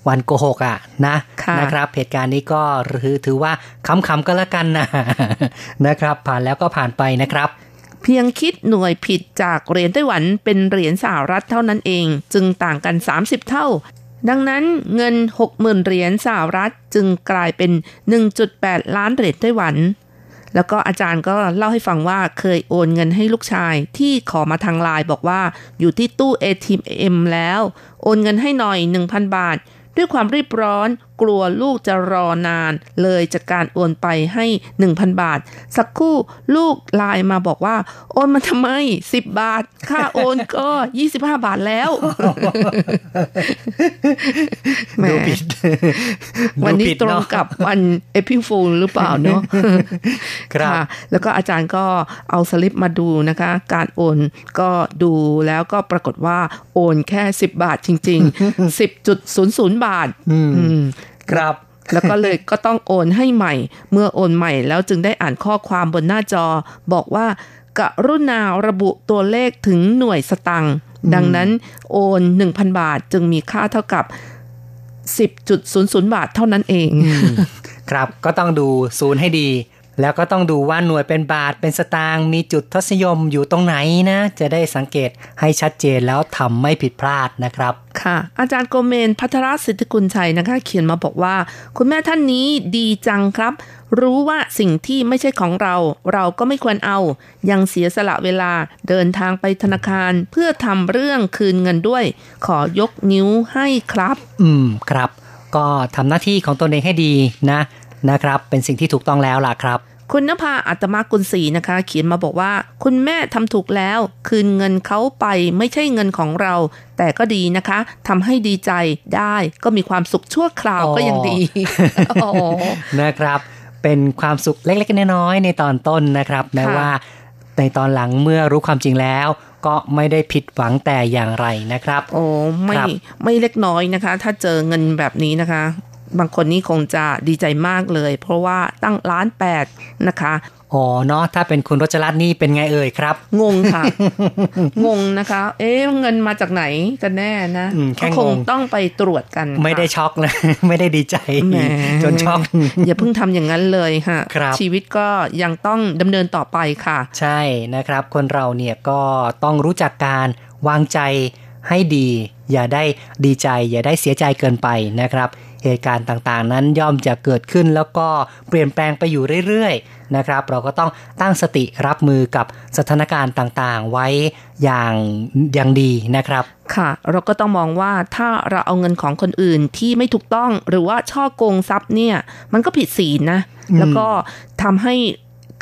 วันโกหกอะนะค่ะนะครับเหตุการณ์นี้ก็ถือถือว่าคำๆก็แล้วกันนะนะครับ ผ่านแล้วก็ผ่านไปนะครับ เพียงคิดหน่วยผิดจากเหรียญไต้หวันเป็นเหรียญสหรัฐเท่านั้นเอง จึงต่างกัน 30 เท่า ดังนั้นเงิน 60,000เหรียญสหรัฐจึงกลายเป็น 1.8 ล้านเหรียญไต้หวัน แล้วก็อาจารย์ก็เล่าให้ฟังว่าเคยโอนเงินให้ลูกชายที่ขอมาทางไลน์บอกว่าอยู่ที่ตู้ ATM แล้ว โอนเงินให้หน่อย 1,000 บาท ด้วยความรีบร้อนกลัวลูกจะรอนาน เลยจากการโอนไปให้ 1,000 บาท สักครู่ลูกไลน์มาบอกว่า โอนมาทำไม 10 บาท ค่าโอนก็ 25 บาทแล้วแหมดูผิดวันนี้ดูผิดตรงเอะกับวันเอพิฟูลหรือเปล่าเนาะครับะแล้วก็อาจารย์ก็เอาสลิปมาดูนะคะ การโอนก็ดูแล้วก็ปรากฏว่าโอนแค่ 10 บาทจริง ๆ 10.00 บาทอืม ครับแล้วก็เลยก็ต้องโอนให้ใหม่ เมื่อโอนใหม่แล้วจึงได้อ่านข้อความบนหน้าจอ บอกว่ากรุณาระบุตัวเลขถึงหน่วยสตังค์ดังนั้นโอน 1,000 บาทจึงมีค่าเท่ากับ 10.00 บาทเท่านั้นเอง ครับก็ต้องดูศูนย์ให้ดี แล้วก็ต้องดูว่าหน่วยเป็นบาทเป็นสตางค์มีจุดทศนิยมอยู่ตรงไหนนะ จะได้สังเกตให้ชัดเจนแล้วทำไม่ผิดพลาดนะครับ ค่ะ อาจารย์โกเมนพัทรสิทธิกุลชัยนะคะ เขียนมาบอกว่า คุณแม่ท่านนี้ดีจังครับ รู้ว่าสิ่งที่ไม่ใช่ของเรา เราก็ไม่ควรเอา ยังเสียสละเวลาเดินทางไปธนาคารเพื่อทำเรื่องคืนเงินด้วย ขอยกนิ้วให้ครับ อืมครับ ก็ทำหน้าที่ของตนเองให้ดีนะ นะครับ เป็นสิ่งที่ถูกต้องแล้วล่ะครับ คุณนภาอัตมากุลศรีนะคะ เขียนมาบอกว่า คุณแม่ทำถูกแล้ว คืนเงินเขาไปไม่ใช่เงินของเรา แต่ก็ดีนะคะทำให้ดีใจได้ก็มีความสุขชั่วคราวอ๋อก็ยังดีอ๋อนะครับ เป็นความสุขเล็กๆน้อยๆในตอนต้นนะครับแม้ค่ะว่าในตอนหลังเมื่อรู้ความจริงแล้วก็ไม่ได้ผิดหวังแต่อย่างไรนะครับ โอ้ไม่ครับไม่เล็กน้อยนะคะ ถ้าเจอเงินแบบนี้นะคะ บางคนนี่คงจะดีใจมากเลย เพราะว่าตั้งล้านแปดนะคะอ๋อเนาะถ้าเป็นคุณรจรัตน์นี่เป็นไงเอ่ยครับ งงค่ะ งงนะคะ เอ๊ะเงินมาจากไหนกันแน่นะอืมแค่ก็คงงงต้องไปตรวจกัน ไม่ได้ค่ะช็อกนะไม่ได้ดีใจแหมจนช็อกอย่าเพิ่งทำอย่างนั้นเลยค่ะครับชีวิตก็ยังต้องดำเนินต่อไปค่ะ ใช่นะครับ คนเราเนี่ยก็ต้องรู้จักการวางใจให้ดี อย่าได้ดีใจ อย่าได้เสียใจเกินไปนะครับ เหตุการณ์ต่างๆ นั้นย่อมจะเกิดขึ้นแล้วก็เปลี่ยนแปลงไปอยู่เรื่อยๆนะครับ เราก็ต้องตั้งสติรับมือกับสถานการณ์ต่างๆ ไว้อย่างอย่างดีนะครับค่ะ เราก็ต้องมองว่าถ้าเราเอาเงินของคนอื่นที่ไม่ถูกต้องหรือว่าช่อโกงทรัพย์เนี่ยมันก็ผิดศีลนะ แล้วก็ทำให้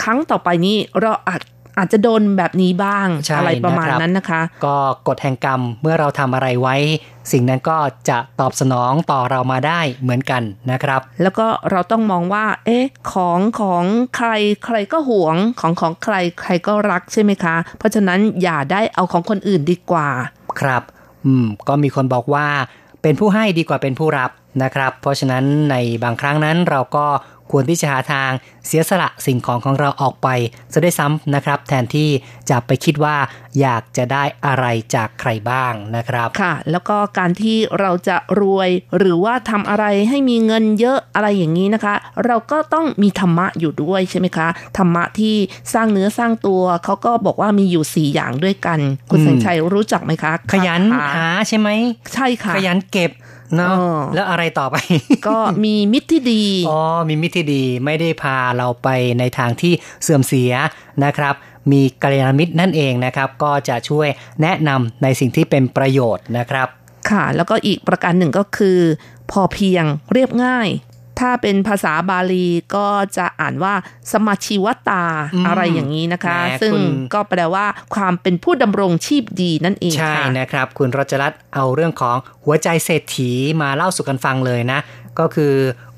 ครั้งต่อไปนี้เราอาจ อาจจะโดนแบบนี้บ้างใช่อะไรประมาณนะครับนั้นนะคะ ก็กฎแห่งกรรมเมื่อเราทำอะไรไว้ สิ่งนั้นก็จะตอบสนองต่อเรามาได้เหมือนกันนะครับ แล้วก็เราต้องมองว่า เอ๊ะ ของของใครใครก็หวงของของใครใครก็รักใช่ไหมคะ เพราะฉะนั้นอย่าได้เอาของคนอื่นดีกว่า ครับ อืม ก็มีคนบอกว่าเป็นผู้ให้ดีกว่าเป็นผู้รับนะครับ เพราะฉะนั้นในบางครั้งนั้นเราก็ ควรที่จะหาทางเสียสละสิ่งของของเราออกไปซะด้วยซ้ำนะครับ แทนที่จะไปคิดว่าอยากจะได้อะไรจากใครบ้างนะครับ ค่ะ แล้วก็การที่เราจะรวยหรือว่าทำอะไรให้มีเงินเยอะอะไรอย่างนี้นะคะ เราก็ต้องมีธรรมะอยู่ด้วยใช่ไหมคะธรรมะที่สร้างเนื้อสร้างตัวเขาก็บอกว่ามีอยู่สี่อย่างด้วยกัน คุณอืมแสงชัยรู้จักไหมคะ ขยันคาถาหาใช่ไหมใช่ค่ะขยันเก็บ เนาะเออแล้วอะไรต่อไป ก็มีมิตรที่ดีอ๋อมีมิตรที่ดีไม่ได้พาเราไปในทางที่เสื่อมเสียนะครับ มีกัลยาณมิตรนั่นเองนะครับ ก็จะช่วยแนะนำในสิ่งที่เป็นประโยชน์นะครับ ค่ะ แล้วก็อีกประการหนึ่งก็คือ พอเพียงเรียบง่าย ถ้าเป็นภาษาบาลีก็จะอ่านว่าสมาชิวตาอืมอะไรอย่างนี้นะคะแหมซึ่งคุณก็แปลว่าความเป็นผู้ดำรงชีพดีนั่นเองใช่ค่ะนะครับ คุณรจรัตน์เอาเรื่องของหัวใจเศรษฐีมาเล่าสู่กันฟังเลยนะ ก็คือ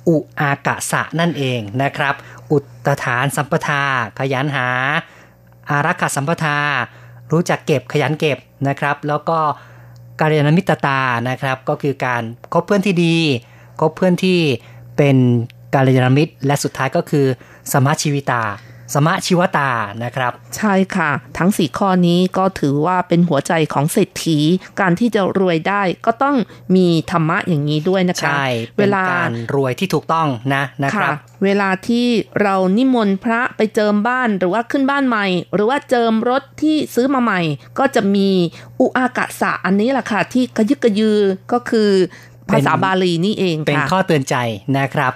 อุอากะสะนั่นเองนะครับ อุตฐานสัมปทา ขยันหา อารักขาสัมปทา รู้จักเก็บขยันเก็บนะครับ แล้วก็การยานมิตรตานะครับ ก็คือการคบเพื่อนที่ดีคบเพื่อนที่ เป็นการยานมิตร และสุดท้ายก็คือสมาชีวิตา สมาชีวตานะครับ ใช่ค่ะ ทั้งสี่ข้อนี้ก็ถือว่าเป็นหัวใจของเศรษฐี การที่จะรวยได้ก็ต้องมีธรรมะอย่างนี้ด้วยนะคะ ใช่ เวลาป็นการรวยที่ถูกต้องนะนะครับเวลาที่เรานิมนต์พระไปเจิมบ้านหรือว่าขึ้นบ้านใหม่ หรือว่าเจิมรถที่ซื้อมาใหม่ ก็จะมีอุอากะสะอันนี้แหละค่ะที่กระยึกกระยือก็คือ ภาษาบาลีนี่เองเป็นข้อเตือนใจนะครับ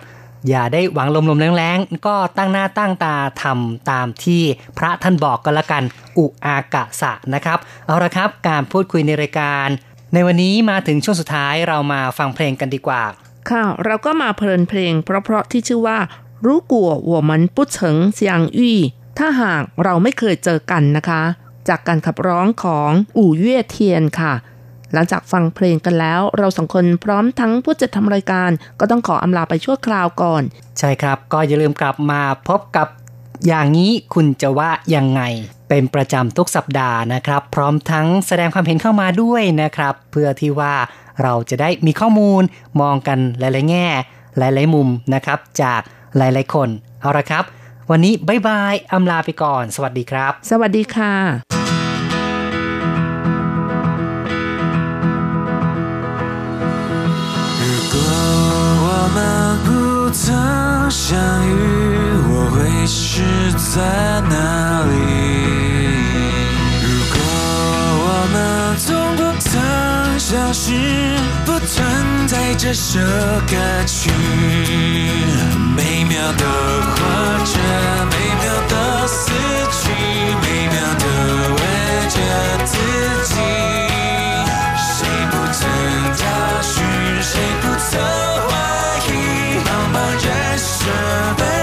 อย่าได้หวังลมๆแรงๆ ก็ตั้งหน้าตั้งตาทำตามที่พระท่านบอกก็แล้วกัน อุอากะสะนะครับ เอาละครับการพูดคุยในรายการ ในวันนี้มาถึงช่วงสุดท้ายเรามาฟังเพลงกันดีกว่า ค่ะ เราก็มาเพลินเพลง เพราะๆที่ชื่อว่ารู้กัวหัวมันปุ๊เฉิงเซียงอี้ถ้าหากเราไม่เคยเจอกันนะคะ จากการขับร้องของอู่เย่เทียนค่ะ หลังจากฟังเพลงกันแล้ว เราสองคนพร้อมทั้งผู้จัดทำรายการ ก็ต้องขออำลาไปชั่วคราวก่อน ใช่ครับ ก็อย่าลืมกลับมาพบกับอย่างนี้คุณจะว่ายังไง เป็นประจำทุกสัปดาห์นะครับ พร้อมทั้งแสดงความเห็นเข้ามาด้วยนะครับ เพื่อที่ว่าเราจะได้มีข้อมูลมองกันหลาย ๆ แง่ หลาย ๆ มุมนะครับ จากหลาย ๆ คน เอาละครับ วันนี้บายบายอำลาไปก่อน สวัสดีครับ สวัสดีค่ะ 我不曾相遇，我会是在哪里？如果我们从不曾相识，不存在这首歌曲，美妙的活着，美妙的死去，美妙的为着自己。谁不曾找寻，谁不曾，sure that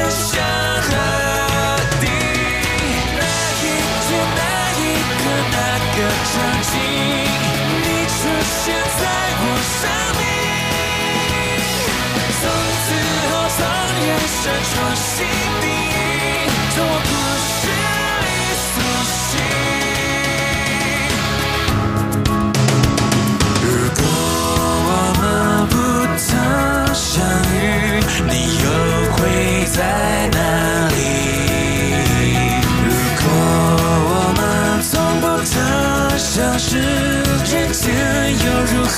世人间又如何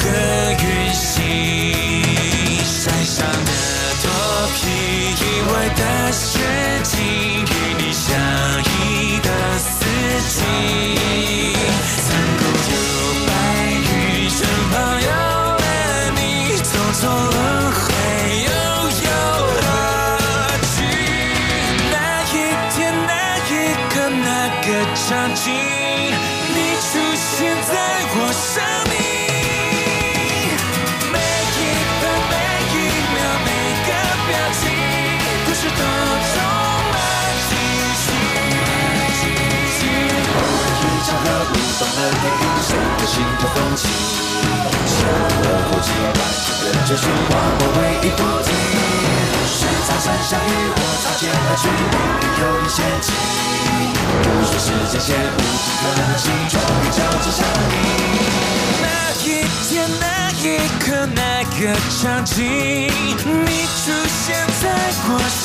运行？山伤的了电影，谁的心头风起？前了后继，完整的结束，划过回忆不停。是擦身相遇，或擦肩而去，命运有点险境。说时间线无尽可能性，终于交织上你。那一天，那一刻，那个场景，你出现在我生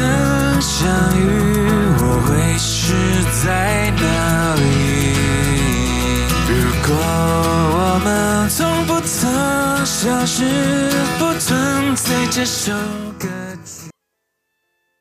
能相遇，我会是在哪里？如果我们从不曾消失，不存在这首歌。